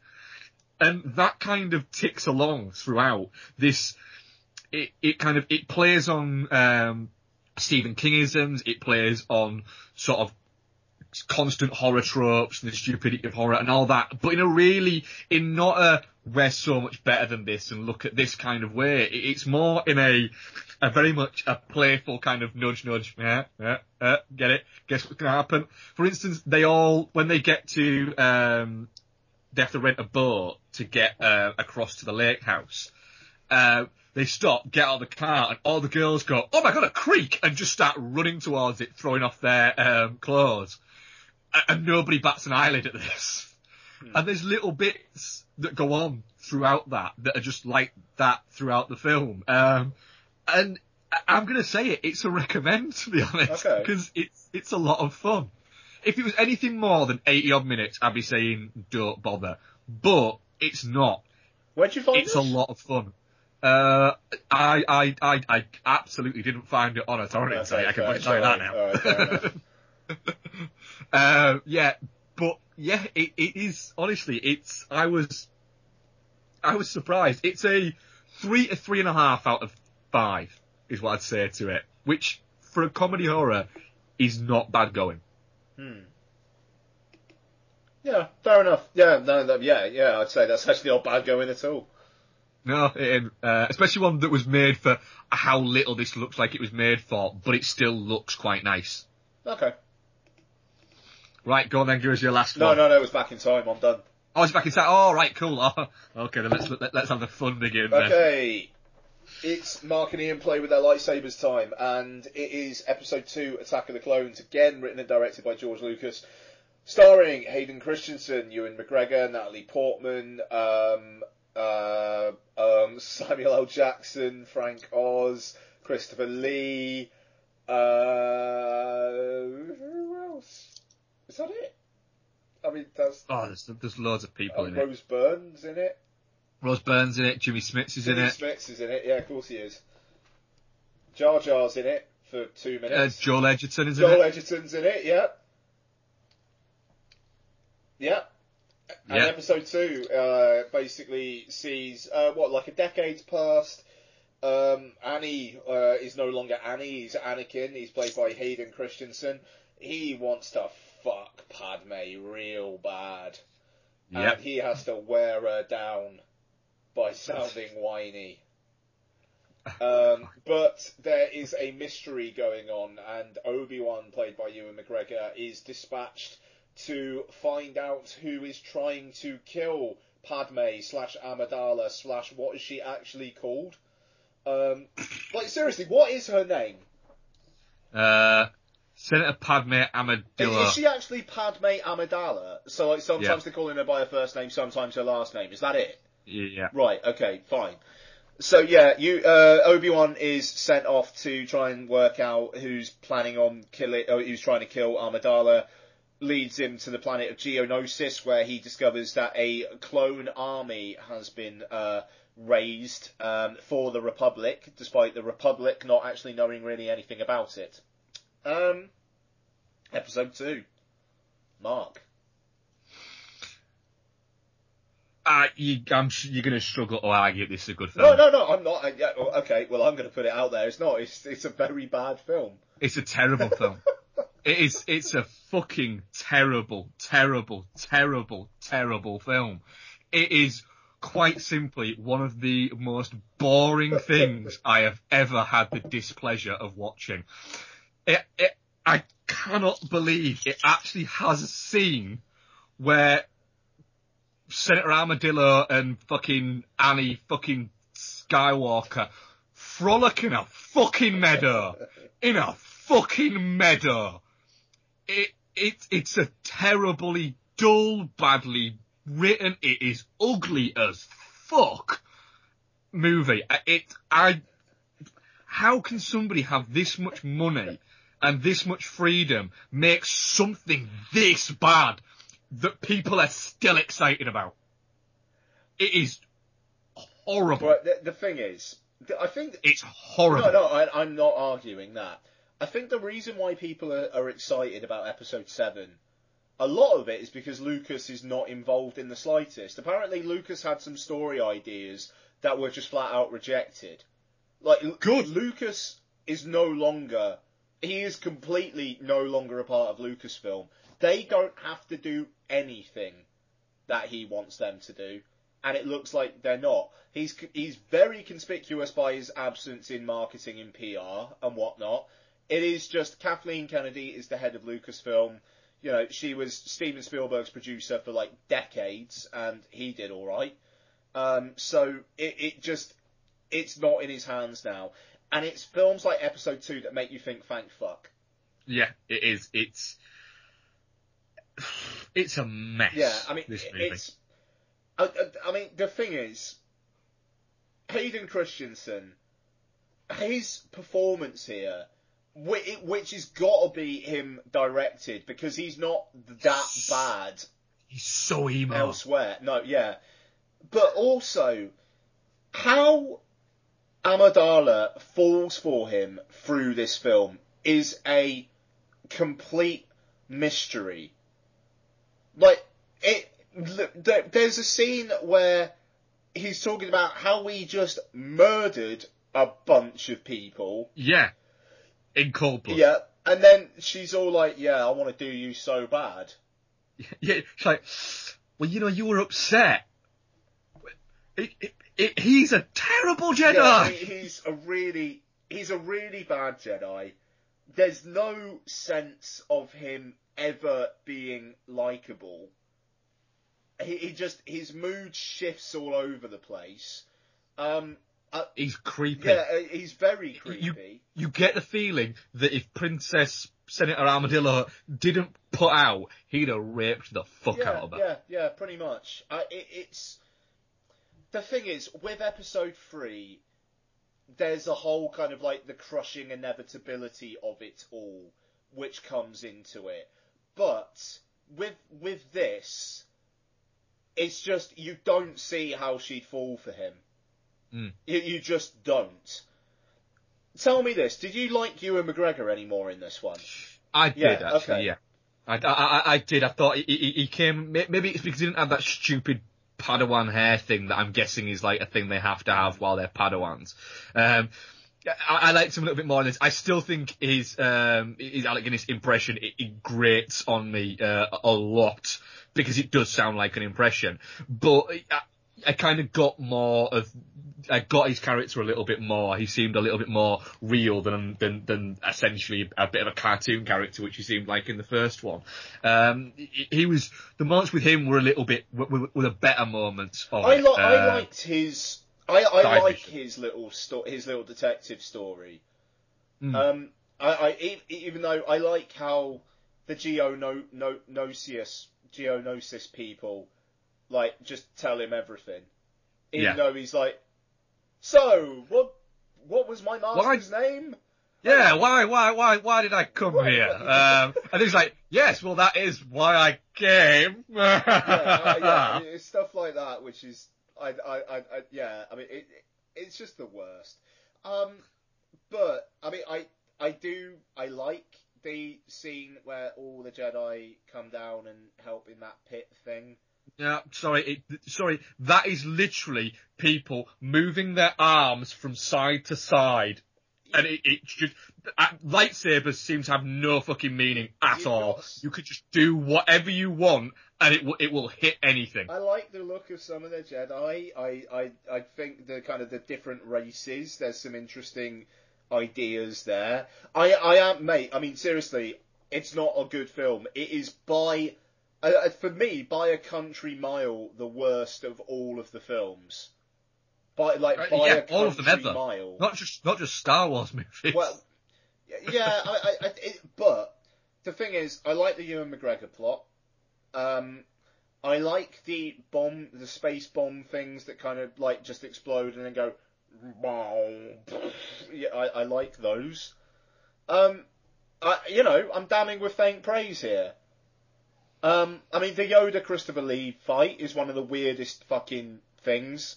And that kind of ticks along throughout this, it, it kind of, it plays on, um, Stephen Kingisms, it plays on sort of constant horror tropes and the stupidity of horror and all that, but in a really, in not a, we're so much better than this and look at this kind of way. It's more in a, a very much a playful kind of nudge nudge, yeah, yeah, uh, get it, guess what's gonna happen. For instance, they all, when they get to, um, they have to rent a boat to get, uh, across to the lake house, uh, they stop, get out of the car, and all the girls go, oh my god, a creek, and just start running towards it, throwing off their, um, clothes and nobody bats an eyelid at this. Hmm. And there's little bits that go on throughout that that are just like that throughout the film. Um, and I'm gonna say it, it's a recommend to be honest, because okay. it's it's a lot of fun. If it was anything more than 80 odd minutes, I'd be saying don't bother. But it's not. Where'd you find it? It's this? a lot of fun. Uh, I, I, I, I absolutely didn't find it on a torrent okay, site. I can tell you that now. uh, yeah, but yeah, it, it is honestly, it's I was I was surprised. It's a three a three and a half out of five is what I'd say to it, which for a comedy horror is not bad going. Hmm. Yeah, fair enough. Yeah, no, no, yeah, yeah. I'd say that's actually not bad going at all. No, it, uh, especially one that was made for how little this looks like it was made for, but it still looks quite nice. Okay. Right, go on then, give us your last no, one. No, no, no, it was back in time. I'm done. Oh, it's back in time. Oh, right, cool. Oh, okay, then let's let, us have the fun begin. Okay. It's Mark and Ian play with their lightsabers time, and it is episode two, Attack of the Clones, again written and directed by George Lucas, starring Hayden Christensen, Ewan McGregor, Natalie Portman, um, uh, um, Samuel L. Jackson, Frank Oz, Christopher Lee, uh, who else? Is that it? I mean, that's. Oh, there's, there's loads of people uh, in Rose it. Rose Byrne's in it. Rose Byrne's in it. Jimmy Smits is Jimmy in it. Smits is in it. Yeah, of course he is. Jar Jar's in it for two minutes. Uh, Joel Edgerton is Joel in it. Joel Edgerton's in it. Yeah. Yeah. And episode two uh, basically sees uh, what like a decade's passed. Um, Annie uh, is no longer Annie. He's Anakin. He's played by Hayden Christensen. He wants to fuck Padme real bad. Yep. And he has to wear her down by sounding whiny. Um, but there is a mystery going on, and Obi Wan, played by Ewan McGregor, is dispatched to find out who is trying to kill Padme slash Amidala slash what is she actually called? Um, like seriously, what is her name? Uh, Senator Padme Amidala. Is, is, she actually Padme Amidala? So like sometimes yeah. they're calling her by her first name, sometimes her last name. Is that it? Yeah. Right. Okay. Fine. So yeah, you uh, Obi Wan is sent off to try and work out who's planning on killing, oh, who's trying to kill Amidala. Leads him to the planet of Geonosis, where he discovers that a clone army has been uh, raised um, for the Republic, despite the Republic not actually knowing really anything about it. Um, episode two. Mark. Uh, you, I'm, you're going to struggle to argue this is a good film. No, no, no, I'm not. I, yeah, okay, well, I'm going to put it out there. It's not. It's, it's a very bad film. It's a terrible film. It is. It's a fucking terrible, terrible, terrible, terrible film. It is quite simply one of the most boring things I have ever had the displeasure of watching. It, it, I cannot believe it actually has a scene where Senator Armadillo and fucking Annie fucking Skywalker frolic in a fucking meadow. In a fucking meadow. It, it, it's a terribly dull, badly written, it is ugly as fuck movie. It, I, how can somebody have this much money and this much freedom makes something this bad that people are still excited about? It is horrible. But the, the thing is, I think It's horrible. no, no, I, I'm not arguing that. I think the reason why people are, are excited about Episode Seven, a lot of it is because Lucas is not involved in the slightest. Apparently, Lucas had some story ideas that were just flat out rejected. Like, Good. Lucas is no longer. He is completely no longer a part of Lucasfilm. They don't have to do anything that he wants them to do, and it looks like they're not. He's he's very conspicuous by his absence in marketing and PR and whatnot. It is just Kathleen Kennedy is the head of Lucasfilm. You know, she was Steven Spielberg's producer for like decades, and he did all right. Um, so it, it just it's not in his hands now, and it's films like Episode Two that make you think, thank fuck. Yeah, it is. It's it's a mess. Yeah, I mean, this movie. it's. I, I, mean, the thing is, Hayden Christensen, his performance here, which, which has got to be him directed because he's not that bad He's so emo. elsewhere. No, yeah, but also how Amidala falls for him through this film is a complete mystery. Like it, th- th- there's a scene where he's talking about how we just murdered a bunch of people. Yeah, in cold blood. Yeah, and then she's all like, "Yeah, I want to do you so bad." Yeah, it's like, well, you know, you were upset. It, it, it, he's a terrible Jedi. Yeah, he's a really he's a really bad Jedi. There's no sense of him ever being likable. He, he just his mood shifts all over the place. Um, uh, He's creepy. yeah, uh, he's very creepy. You, you get the feeling that if Princess Senator Armadillo didn't put out, he'd have raped the fuck yeah, out of her. yeah, yeah, pretty much. Uh, it, it's the thing is with episode three, there's a whole kind of like the crushing inevitability of it all, which comes into it. But with with this, it's just you don't see how she'd fall for him. Mm. You, you just don't. Tell me this: Did you like Ewan McGregor anymore in this one? I did Yeah, actually, okay. yeah. I, I, I, I did. I thought he, he, he came. Maybe it's because he didn't have that stupid Padawan hair thing that I'm guessing is like a thing they have to have while they're Padawans. Um, I, I liked him a little bit more in this. I still think his um, his Alec Guinness impression it, it grates on me uh, a lot because it does sound like an impression, but. I, I kind of got more of, I got his character a little bit more. He seemed a little bit more real than than than essentially a bit of a cartoon character, which he seemed like in the first one. Um, he, he was the moments with him were a little bit were, were, the better moments. Of I, li- I Uh, liked his. I, I like his little sto- his little detective story. Mm. Um, I even though I like how the Geonosius Geonosis people like just tell him everything, even Yeah. though he's like, so what? What was my master's name? Yeah, why, why, why, why did I come here? Um, and he's like, yes, well, that is why I came. yeah, uh, yeah, it's stuff like that, which is, I, I, I, I yeah, I mean, it, it's just the worst. Um, but I mean, I, I do, I like the scene where all the Jedi come down and help in that pit thing. Yeah, sorry, it, sorry, that is literally people moving their arms from side to side. And it, it just, uh, lightsabers seem to have no fucking meaning at You've all. You could just do whatever you want and it will, it will hit anything. I like the look of some of the Jedi. I, I, I think the kind of the different races. There's some interesting ideas there. I, I am, mate. I mean, seriously, it's not a good film. It is by, uh, uh, for me, by a country mile, the worst of all of the films. by like by yeah, a all of them country ever. mile. Not just not just Star Wars movies. Well, yeah, I, I, I, it, but the thing is, I like the Ewan McGregor plot. Um, I like the bomb, the space bomb things that kind of like just explode and then go. Wow. Yeah, I, I like those. Um, I, you know, I'm damning with faint praise here. Um, I mean, the Yoda Christopher Lee fight is one of the weirdest fucking things.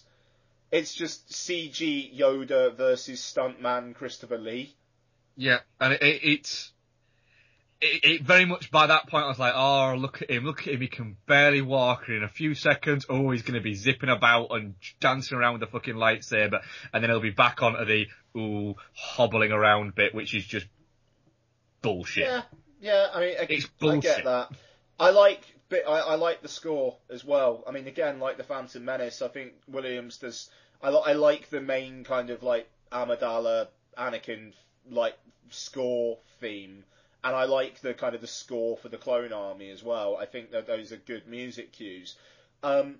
It's just CG Yoda versus stuntman Christopher Lee. Yeah, and it, it, it's it, it very much by that point I was like, oh look at him, look at him, he can barely walk, and in a few seconds, oh he's going to be zipping about and dancing around with the fucking lightsaber, and then he'll be back onto the ooh hobbling around bit, which is just bullshit. Yeah, yeah. I mean, I, It's I bullshit. get that. I like, I, I like the score as well. I mean, again, like the Phantom Menace, I think Williams does. I, I like the main kind of like Amidala, Anakin like score theme, and I like the kind of the score for the Clone Army as well. I think that those are good music cues. Um,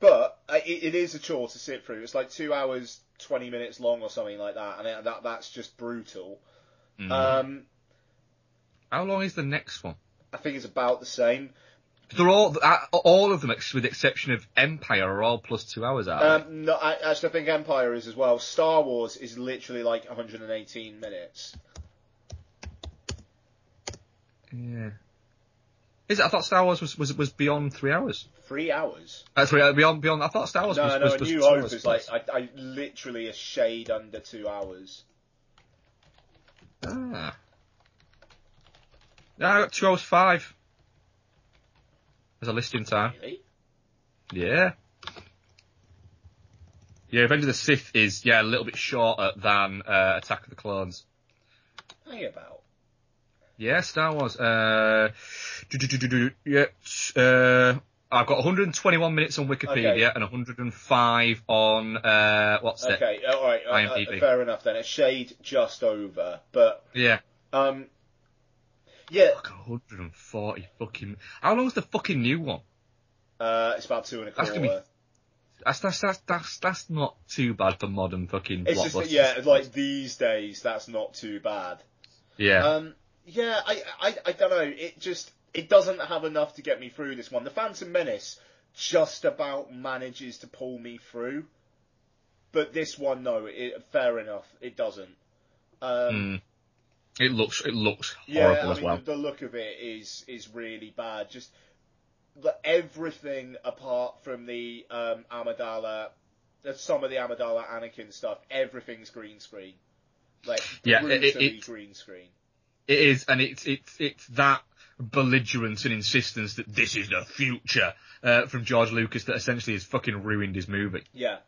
but uh, it, it is a chore to sit through. It's like two hours, twenty minutes long or something like that, and it, that that's just brutal. Mm. Um, How long is the next one? I think it's about the same. They're all uh, all of them, with the exception of Empire, are all plus two hours. Aren't Um, no, I, actually, I think Empire is as well. Star Wars is literally like 118 minutes. Yeah. Is it? I thought Star Wars was was was beyond three hours. Three hours. Uh, sorry, uh, beyond beyond. I thought Star Wars No, was, no, was, A was New Hope is like. I, I literally a shade under two hours. Ah. Yeah, I got two hours five. As a listing time. Really? Yeah. Yeah, Revenge of the Sith is yeah a little bit shorter than uh, Attack of the Clones. Hang about. Yeah, Star Wars. Uh, yeah, uh, I've got 121 minutes on Wikipedia Okay. and 105 on uh, what's it? Okay, all right. uh, uh, IMDb. fair enough then. A shade just over, but Yeah, um, yeah. Fuck, 140 fucking. How long's the fucking new one? Uh, it's about two and a That's quarter. be That's that's that's that's, that's not too bad for modern fucking It's blockbusters. just yeah, like these days, that's not too bad. yeah. Um, yeah, I, I, I don't know. It just it doesn't have enough to get me through this one. The Phantom Menace just about manages to pull me through, but this one, no. It, fair enough, it doesn't. Um, Mm. It looks it looks yeah, horrible I as mean, well. the, the look of it is is really bad. Just the, everything apart from the um, Amidala, some of the Amidala Anakin stuff, everything's green screen. Like Yeah, it- it- brutally it- green screen. It is, and it's it's it's that belligerence and insistence that this is the future uh, from George Lucas that essentially has fucking ruined his movie. Yeah.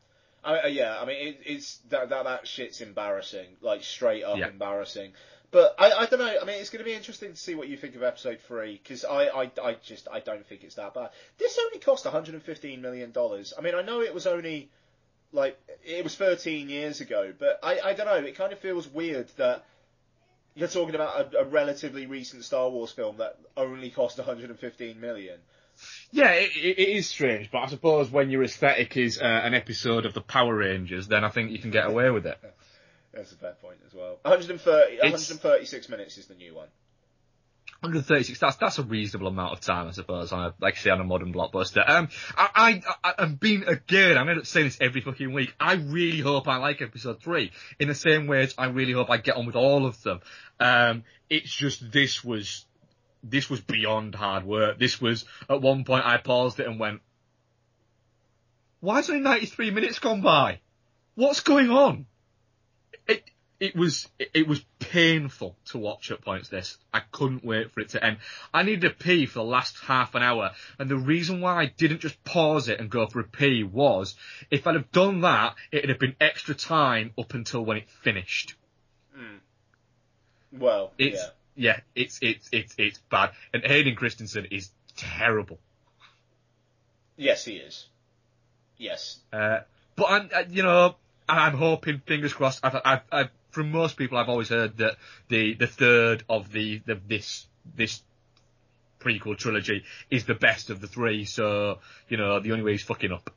I, yeah, I mean, it, it's that, that that shit's embarrassing, like straight up Yeah. embarrassing. But I, I don't know. I mean, it's going to be interesting to see what you think of episode three because I, I, I just I don't think it's that bad. This only cost 115 million dollars. I mean, I know it was only like it was 13 years ago, but I, I don't know. It kind of feels weird that you're talking about a, a relatively recent Star Wars film that only cost 115 million. Yeah, it, it it is strange, but I suppose when your aesthetic is uh, an episode of the Power Rangers, then I think you can get away with it. That's a fair point as well. 130, It's- 136 minutes is the new one. 136. That's that's a reasonable amount of time, I suppose. On a, like I say, on a modern blockbuster. Um, I I I'm being again. I'm end up saying this every fucking week. I really hope I like episode three in the same way as I really hope I get on with all of them. Um, it's just this was this was beyond hard work. This was at one point I paused it and went, "Why's only 93 minutes gone by? What's going on?" It was it, was painful to watch at points. This I couldn't wait for it to end. I needed a pee for the last half an hour, and the reason why I didn't just pause it and go for a pee was if I'd have done that, it'd have been extra time up until when it finished. Well, It's yeah. yeah, it's it's it's it's bad. And Hayden Christensen is terrible. Yes, he is. Yes. Uh, but I'm, uh, you know, I'm hoping, fingers crossed. I've, I've, I've, from most people, I've always heard that the the third of the, the this this prequel trilogy is the best of the three. So you know, the only way he's fucking up.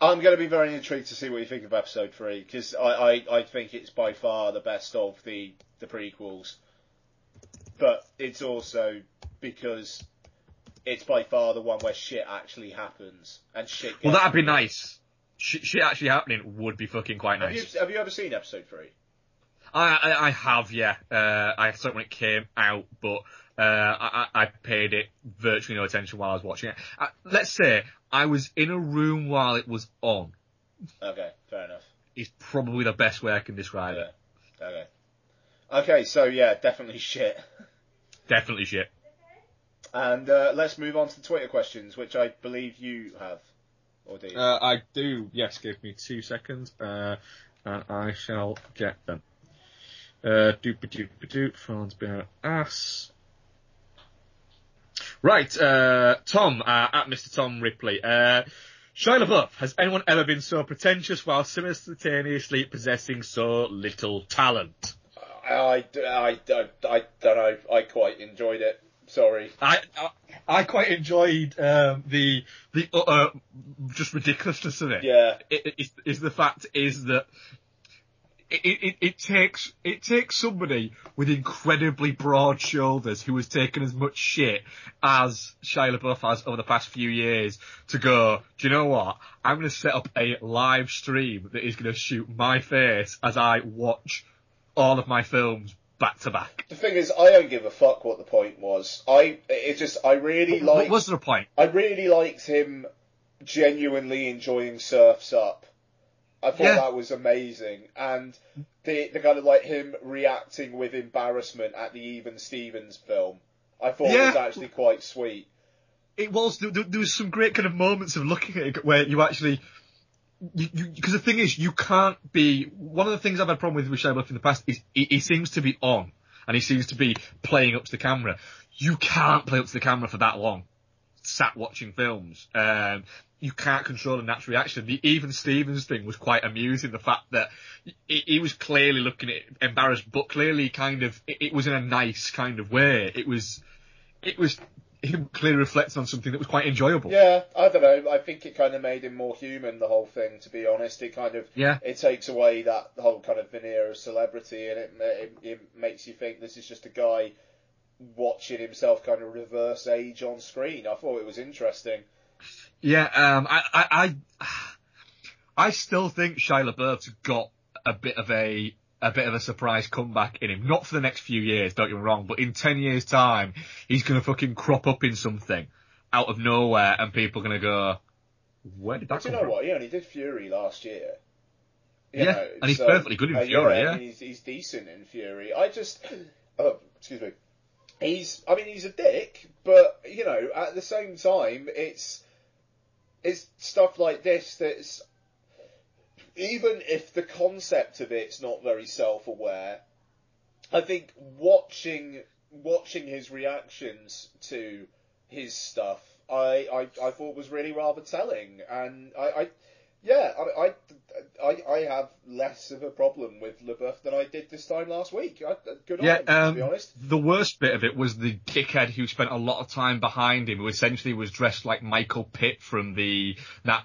I'm going to be very intrigued to see what you think of episode three because I, I, I think it's by far the best of the the prequels, but it's also because it's by far the one where shit actually happens and shit. Well, that'd be nice. Shit, shit actually happening would be fucking quite Have nice. you have you ever seen episode three? I, I, I have, yeah. Uh, I saw it when it came out, but uh, I, I I paid it virtually no attention while I was watching it. Uh, let's say I was in a room while it was on. Okay, fair enough. Is probably the best way I can describe it. Okay. Okay, so yeah, definitely shit. Definitely shit. And uh, let's move on to the Twitter questions, which I believe you have, or do you? Uh, I do. Yes, give me two seconds, uh, and I shall get them. Uh, doop doop doop. Phone's been ass. Right, uh, Tom uh, at Mr. Tom Ripley. Uh, Shia LaBeouf, has anyone ever been so pretentious while simultaneously possessing so little talent? I, I, I, I don't know. I quite enjoyed it. Sorry. I, I, I quite enjoyed um, the the uh, just ridiculousness of it. Yeah. it, it, is the fact is that it, it, it takes it takes somebody with incredibly broad shoulders who has taken as much shit as Shia LaBeouf has over the past few years to go. Do you know what? I'm going to set up a live stream that is going to shoot my face as I watch all of my films back to back. The thing is, I don't give a fuck what the point was. I, it just, I really like. What was the point? I really liked him genuinely enjoying Surfs Up. I thought Yeah. that was amazing, and the the kind of like him reacting with embarrassment at the Even Stevens film, I thought Yeah. was actually quite sweet. it was there there was some great kind of moments of looking at it where you actually because the thing is you can't be one of the things I've had a problem with with Shia in the past is he, he seems to be on and he seems to be playing up to the camera. You can't play up to the camera for that long. Sat watching films, um, you can't control a natural reaction. The even Stevens thing was quite amusing. The fact that he, he was clearly looking at embarrassed, but clearly kind of it, it was in a nice kind of way. It was it was him clearly reflecting on something that was quite enjoyable. Yeah, I don't know. I think it kind of made him more human. The whole thing, to be honest, it kind of Yeah. it takes away that whole kind of veneer of celebrity, and it it, it makes you think this is just a guy watching himself kind of reverse age on screen. I thought it was interesting. Yeah, um, I, I, I, I still think Shia LaBeouf's got a bit of a, a bit of a surprise comeback in him. Not for the next few years, don't get me wrong, but in 10 years time, he's gonna fucking crop up in something out of nowhere and people are gonna go, where did that But you know from? what? He only did Fury last year. You Yeah, know, and he's so- perfectly good in uh, Fury, yeah. mean, he's, he's decent in Fury. I just, oh, excuse me. He's, I mean, he's a dick, but you know, at the same time, it's, it's stuff like this that's, even if the concept of it's not very self-aware, I think watching watching his reactions to his stuff, I, I, I thought was really rather telling, and I, I yeah, I, I, I, I have less of a problem with LaBeouf than I did this time last week. I, good on Yeah, him, to be um, honest. the worst bit of it was the dickhead who spent a lot of time behind him, who essentially was dressed like Michael Pitt from the that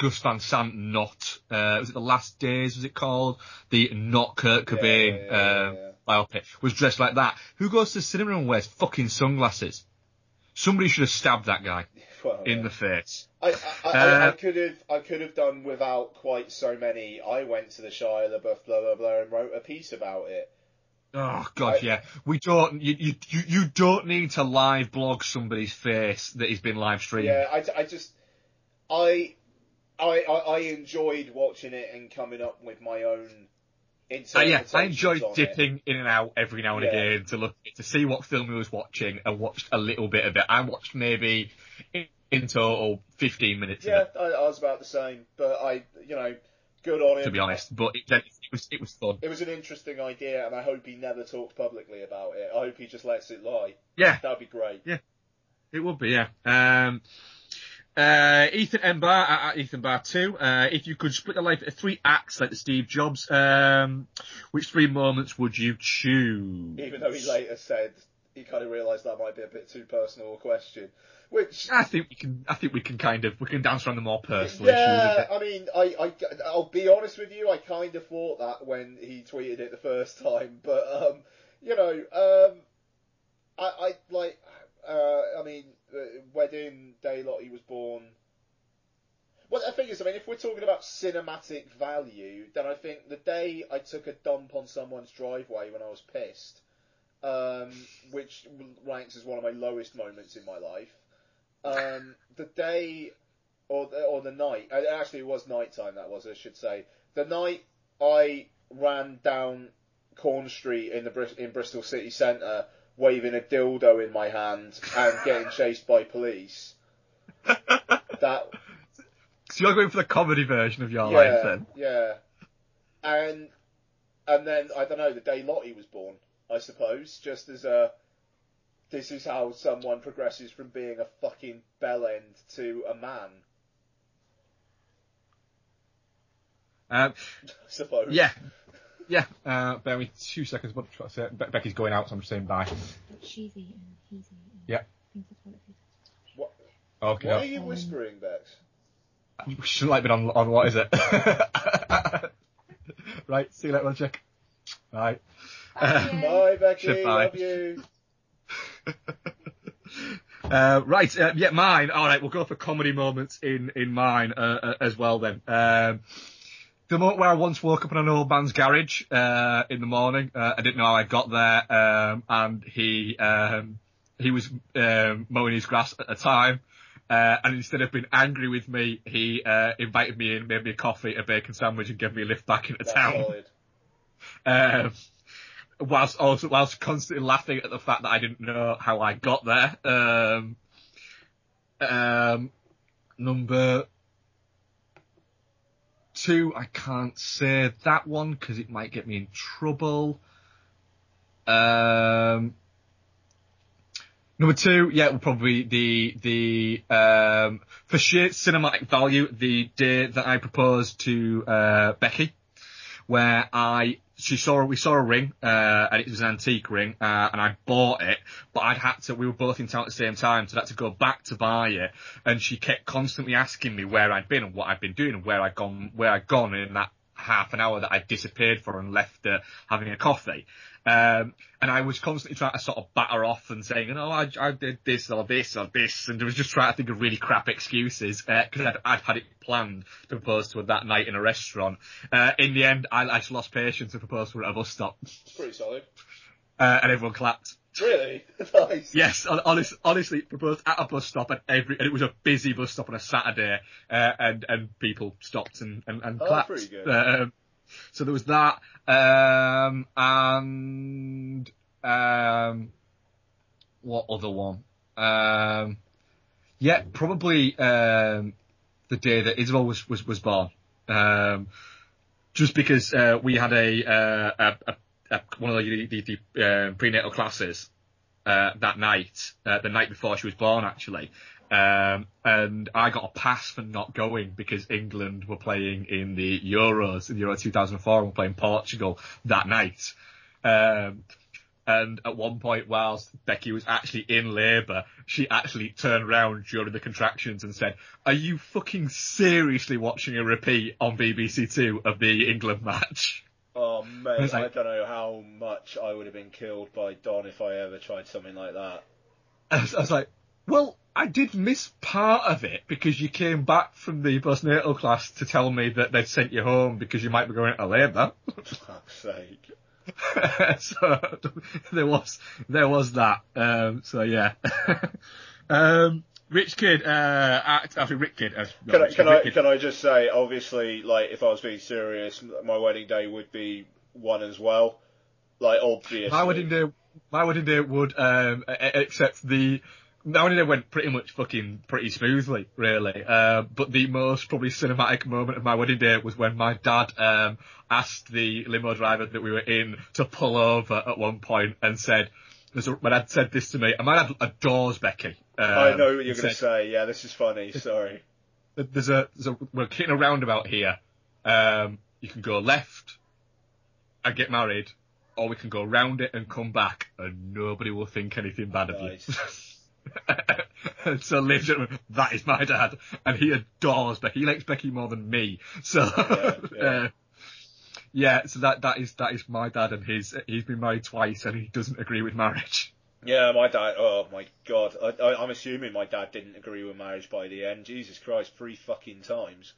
Gus Van Sant not uh, was it the Last Days? Was it called the not Kurt Cobain yeah, yeah, um, yeah. biopic? Was dressed like that. Who goes to the cinema and wears fucking sunglasses? Somebody should have stabbed that guy Well, in yeah. the face. I, I, I, I Uh, could have I could have done without quite so many. I went to the Shia LaBeouf blah blah blah and wrote a piece about it. Oh god, I- yeah. We don't. You, you you you don't need to live blog somebody's face that he's been live streamed. Yeah, I, I just I, I I I enjoyed watching it and coming up with my own. Uh, yeah, I enjoyed on it. dipping in and out every now and Yeah. again to look to see what film he was watching and watched a little bit of it. I watched maybe in, in total 15 minutes Yeah, I, I was about the same, but I, you know, good on him. to be honest. But it, it was it was fun. It was an interesting idea, and I hope he never talks publicly about it. I hope he just lets it lie. Yeah, That'd be great. Yeah, it would be. Yeah. Um, uh, Ethan M. Bar, uh, Ethan Bar 2, uh, if you could split your life into three acts like the Steve Jobs, um, which three moments would you choose? Even though he later said he kind of realised that might be a bit too personal a question. Which I think we can. I think we can kind of we can dance around the more personal yeah, issues. I mean, I, I, I'll be honest with you. I kind of thought that when he tweeted it the first time, but um, you know, um, I, I like, uh, I mean, uh, wedding day Lottie was born. Well, the thing is, I mean, if we're talking about cinematic value, then I think the day I took a dump on someone's driveway when I was pissed, um, which ranks as one of my lowest moments in my life. Um, the day or the, or the night. uh, Actually, it was night time. That was, I should say. The night I ran down Corn Street in the in Bristol city centre, waving a dildo in my hand and getting chased by police. That So you're going for the comedy version of your yeah, life then? yeah, and and then I don't know the day Lottie was born. I suppose just as a this is how someone progresses from being a fucking bell end to a man. Um, I suppose. yeah, yeah. Uh, bear me two seconds. But try to say- Be- Becky's going out, so I'm just saying bye. She's eating, he's eating. Yeah. I think that's what it is. What, Okay. why are you whispering, Bex? You shouldn't like been on on what is it? right. See you later, chick. Bye. Okay. Bye, Becky. Goodbye. Love you. Uh, right, uh, yeah, mine. All right, we'll go for comedy moments in in mine uh, uh, as well. Then um, the moment where I once woke up in an old man's garage uh, in the morning. Uh, I didn't know how I got there, um, and he um, he was um, mowing his grass at the time. Uh, and instead of being angry with me, he uh, invited me in, made me a coffee, a bacon sandwich, and gave me a lift back into town. Um, whilst also whilst constantly laughing at the fact that I didn't know how I got there. Um, um, number two, I can't say that one because it might get me in trouble. Um, number two, yeah, will probably the the um, for sheer cinematic value, the day that I proposed to uh, Becky where I she saw we saw a ring uh, and it was an antique ring uh, and I bought it, but I'd had to we were both in town at the same time, so I had to go back to buy it. And she kept constantly asking me where I'd been and what I'd been doing and where I'd gone where I'd gone in that half an hour that I disappeared for and left her having a coffee. Um, and I was constantly trying to sort of batter off and saying, oh, I, I did this or this or this, and I was just trying to think of really crap excuses because I'd, I'd had it planned to propose to her that night in a restaurant. Uh, in the end, I, I just lost patience and proposed to her at a bus stop, It's pretty solid. uh, and everyone clapped. Really? nice. Yes, hon- honest, honestly, proposed at a bus stop at every, and it was a busy bus stop on a Saturday, uh, and and people stopped and and, and Oh, clapped. pretty good. Um, so there was that, um, and um, what other one? Um, yeah, probably um, the day that Isabel was was was born. Um, just because uh, we had a, uh, a, a, a one of the, the, the uh, prenatal classes uh, that night, uh, the night before she was born, actually. Um, and I got a pass for not going because England were playing in the Euros, in Euro 2004, and were playing Portugal that night. Um, and at one point, whilst Becky was actually in labour, she actually turned around during the contractions and said, "Are you fucking seriously watching a repeat on BBC Two of the England match?" Oh mate, I like- don't know how much I would have been killed by Don if I ever tried something like that. I was, I was like, "Well, I did miss part of it because you came back from the postnatal class to tell me that they'd sent you home because you might be going into labour. For fuck's sake. so there was there was that. Um, so yeah. um, Rich Kid, uh, act, I think Rick Kid. Uh, not Can I, can I Kid. can I just say, obviously, like if I was being serious, my wedding day would be one as well. Like obviously. My wedding day, my wedding day would, um, except the, day went pretty much fucking pretty smoothly, really. Uh, but the most probably cinematic moment of my wedding day was when my dad, um, asked the limo driver that we were in to pull over at one point and said, a, my dad said this to me, and my dad adores Becky. Um, I know what you're going to say. Yeah, this is funny. Sorry. there's a, there's a we're hitting a roundabout here. Um, you can go left and get married, or we can go round it and come back, and nobody will think anything bad of you. so, gentlemen, that is my dad, and he adores Becky. He likes Becky more than me. So, Yeah, yeah. uh, yeah, so that that is that is my dad, and his he's been married twice, and he doesn't agree with marriage. Yeah, my dad. Oh my god, I, I, I'm assuming my dad didn't agree with marriage by the end. Jesus Christ, three fucking times.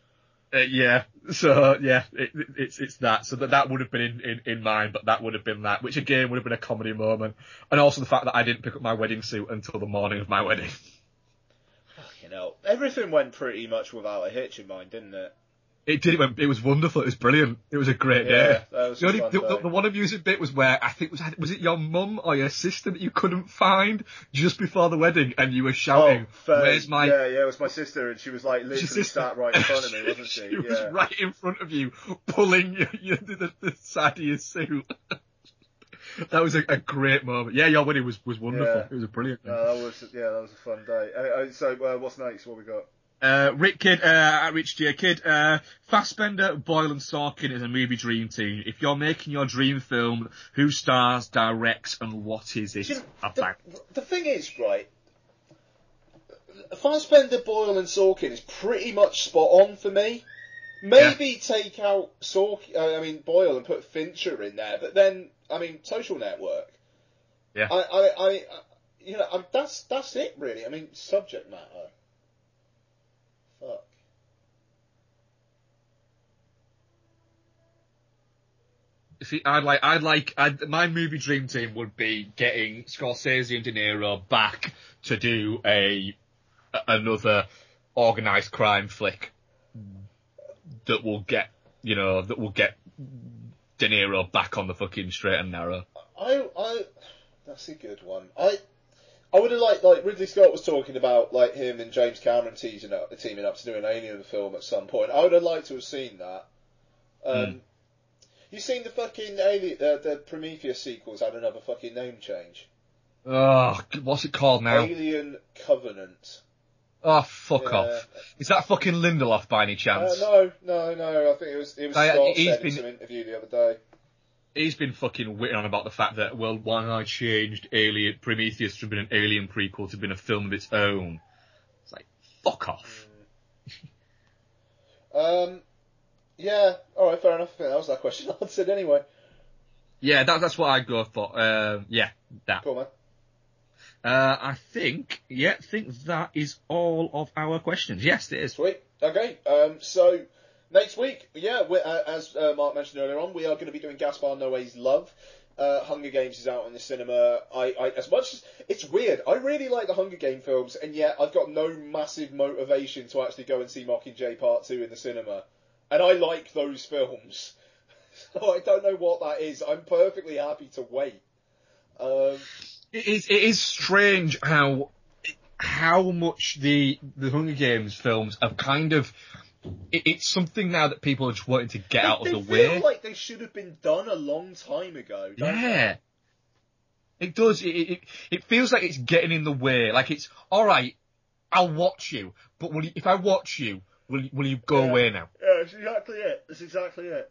Uh, yeah, so yeah, it, it- it's it's that. So that that would have been in, in in mine, but that would have been that, which again would have been a comedy moment, and also the fact that I didn't pick up my wedding suit until the morning of my wedding. Fucking hell, everything went pretty much without a hitch in mine, didn't it? It did. It, went, it was wonderful. It was brilliant. It was a great Yeah, day. The, only, the, day. the, one amusing bit was where I think was was it your mum or your sister that you couldn't find just before the wedding, and you were shouting, Faye. "Where's my?" Yeah, yeah, it was my sister, and she was like Your literally sat right in front of me, wasn't she? she was right in front of you, pulling you, you the, the side of your suit. that was a, a great moment. Yeah, your wedding was, was wonderful. Yeah. It was a brilliant. No, that was yeah, that was a fun day. Uh, so, uh, what's next? What we got? Uh, Rick Kid, uh, at Rich Dear Kid, uh, Fassbender, Boyle and Sorkin is a movie dream team. If you're making your dream film, who stars, directs, and what is it you know, about? the, the thing is, right, Fassbender, Boyle, and Sorkin is pretty much spot on for me. Maybe take out Sorkin, uh, I mean Boyle, and put Fincher in there, but then I mean Social Network. Yeah. I, I, I, I you know, i that's that's it really. I mean subject matter. Fuck. See, I'd like, I'd like, I'd, my movie dream team would be getting Scorsese and De Niro back to do a, a- another organised crime flick that will get, you know, that will get De Niro back on the fucking straight and narrow. I, I, that's a good one. I, I would have liked like Ridley Scott was talking about like him and James Cameron teasing up, teaming up to do an Alien film at some point. I would have liked to have seen that. Um, Hmm. You seen the fucking Alien, uh, the Prometheus sequels had another fucking name change. Oh, what's it called now? Alien Covenant. Oh, fuck Yeah. off. Is that fucking Lindelof by any Uh, chance? no, no, no. I think it was it was I- Scott he's said in been- some interview the other day. He's been fucking whittling on about the fact that, well, why I changed Alien, Prometheus from being an Alien prequel to being a film of its own. It's like, fuck off. Um, yeah. All right, fair enough. I think that was that question answered anyway. Yeah, that, that's what I'd go for. Um, yeah, that. Cool, man. Uh, I think, yeah, I think that is all of our questions. Yes, it is. Sweet. Okay. Um, so next week, yeah, uh, as uh, Mark mentioned earlier on, we are going to be doing Gaspar Noé's Love. Uh, Hunger Games is out in the cinema. I, I, as much as it's weird, I really like the Hunger Game films, and yet I've got no massive motivation to actually go and see Mockingjay Part Two in the cinema. And I like those films, so I don't know what that is. I'm perfectly happy to wait. Um, It is, it is strange how, how much the, the Hunger Games films have kind of, it, it's something now that people are just wanting to get they, out of they the feel way. like they should have been done a long time ago. don't they? Yeah. It does. It, it it feels like it's getting in the way. Like it's all right. I'll watch you, but if I watch you, will you, will you go Yeah. away now? Yeah, that's exactly it. That's exactly it.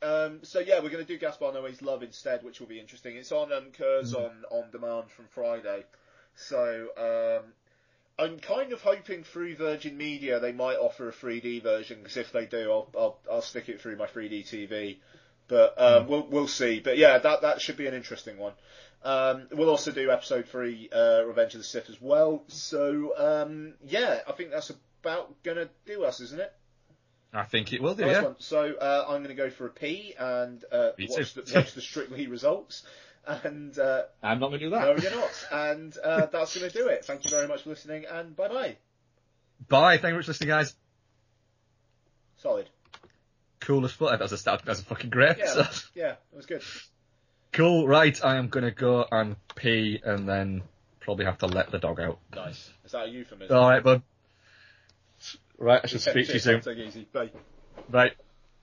Um, so yeah, we're going to do Gaspar Noé's Love instead, which will be interesting. It's on um, Curzon on demand from Friday. So um, I'm kind of hoping through Virgin Media they might offer a 3D version because if they do, I'll, I'll I'll stick it through my 3D TV. But um, we'll we'll see. But yeah, that that should be an interesting one. Um, we'll also do episode three, uh, Revenge of the Sith as well. So um, yeah, I think that's about gonna do us, isn't it? I think it will do. Nice yeah. one. So uh, I'm going to go for a P and uh, watch, the, watch the Strictly results. And uh, I'm not going to do that. no, you're not. And uh, that's going to do it. Thank you very much for listening, and bye bye. Bye. Thank you very much for listening, guys. Solid. Cool as fuck. That's a start. That's a fucking great Yeah, episode. yeah, it was good. Cool. Right. I am going to go and pee and then probably have to let the dog out. Nice. Is that a euphemism? All right, bud. Right. I should speak to you soon. Take it easy. Bye. Bye.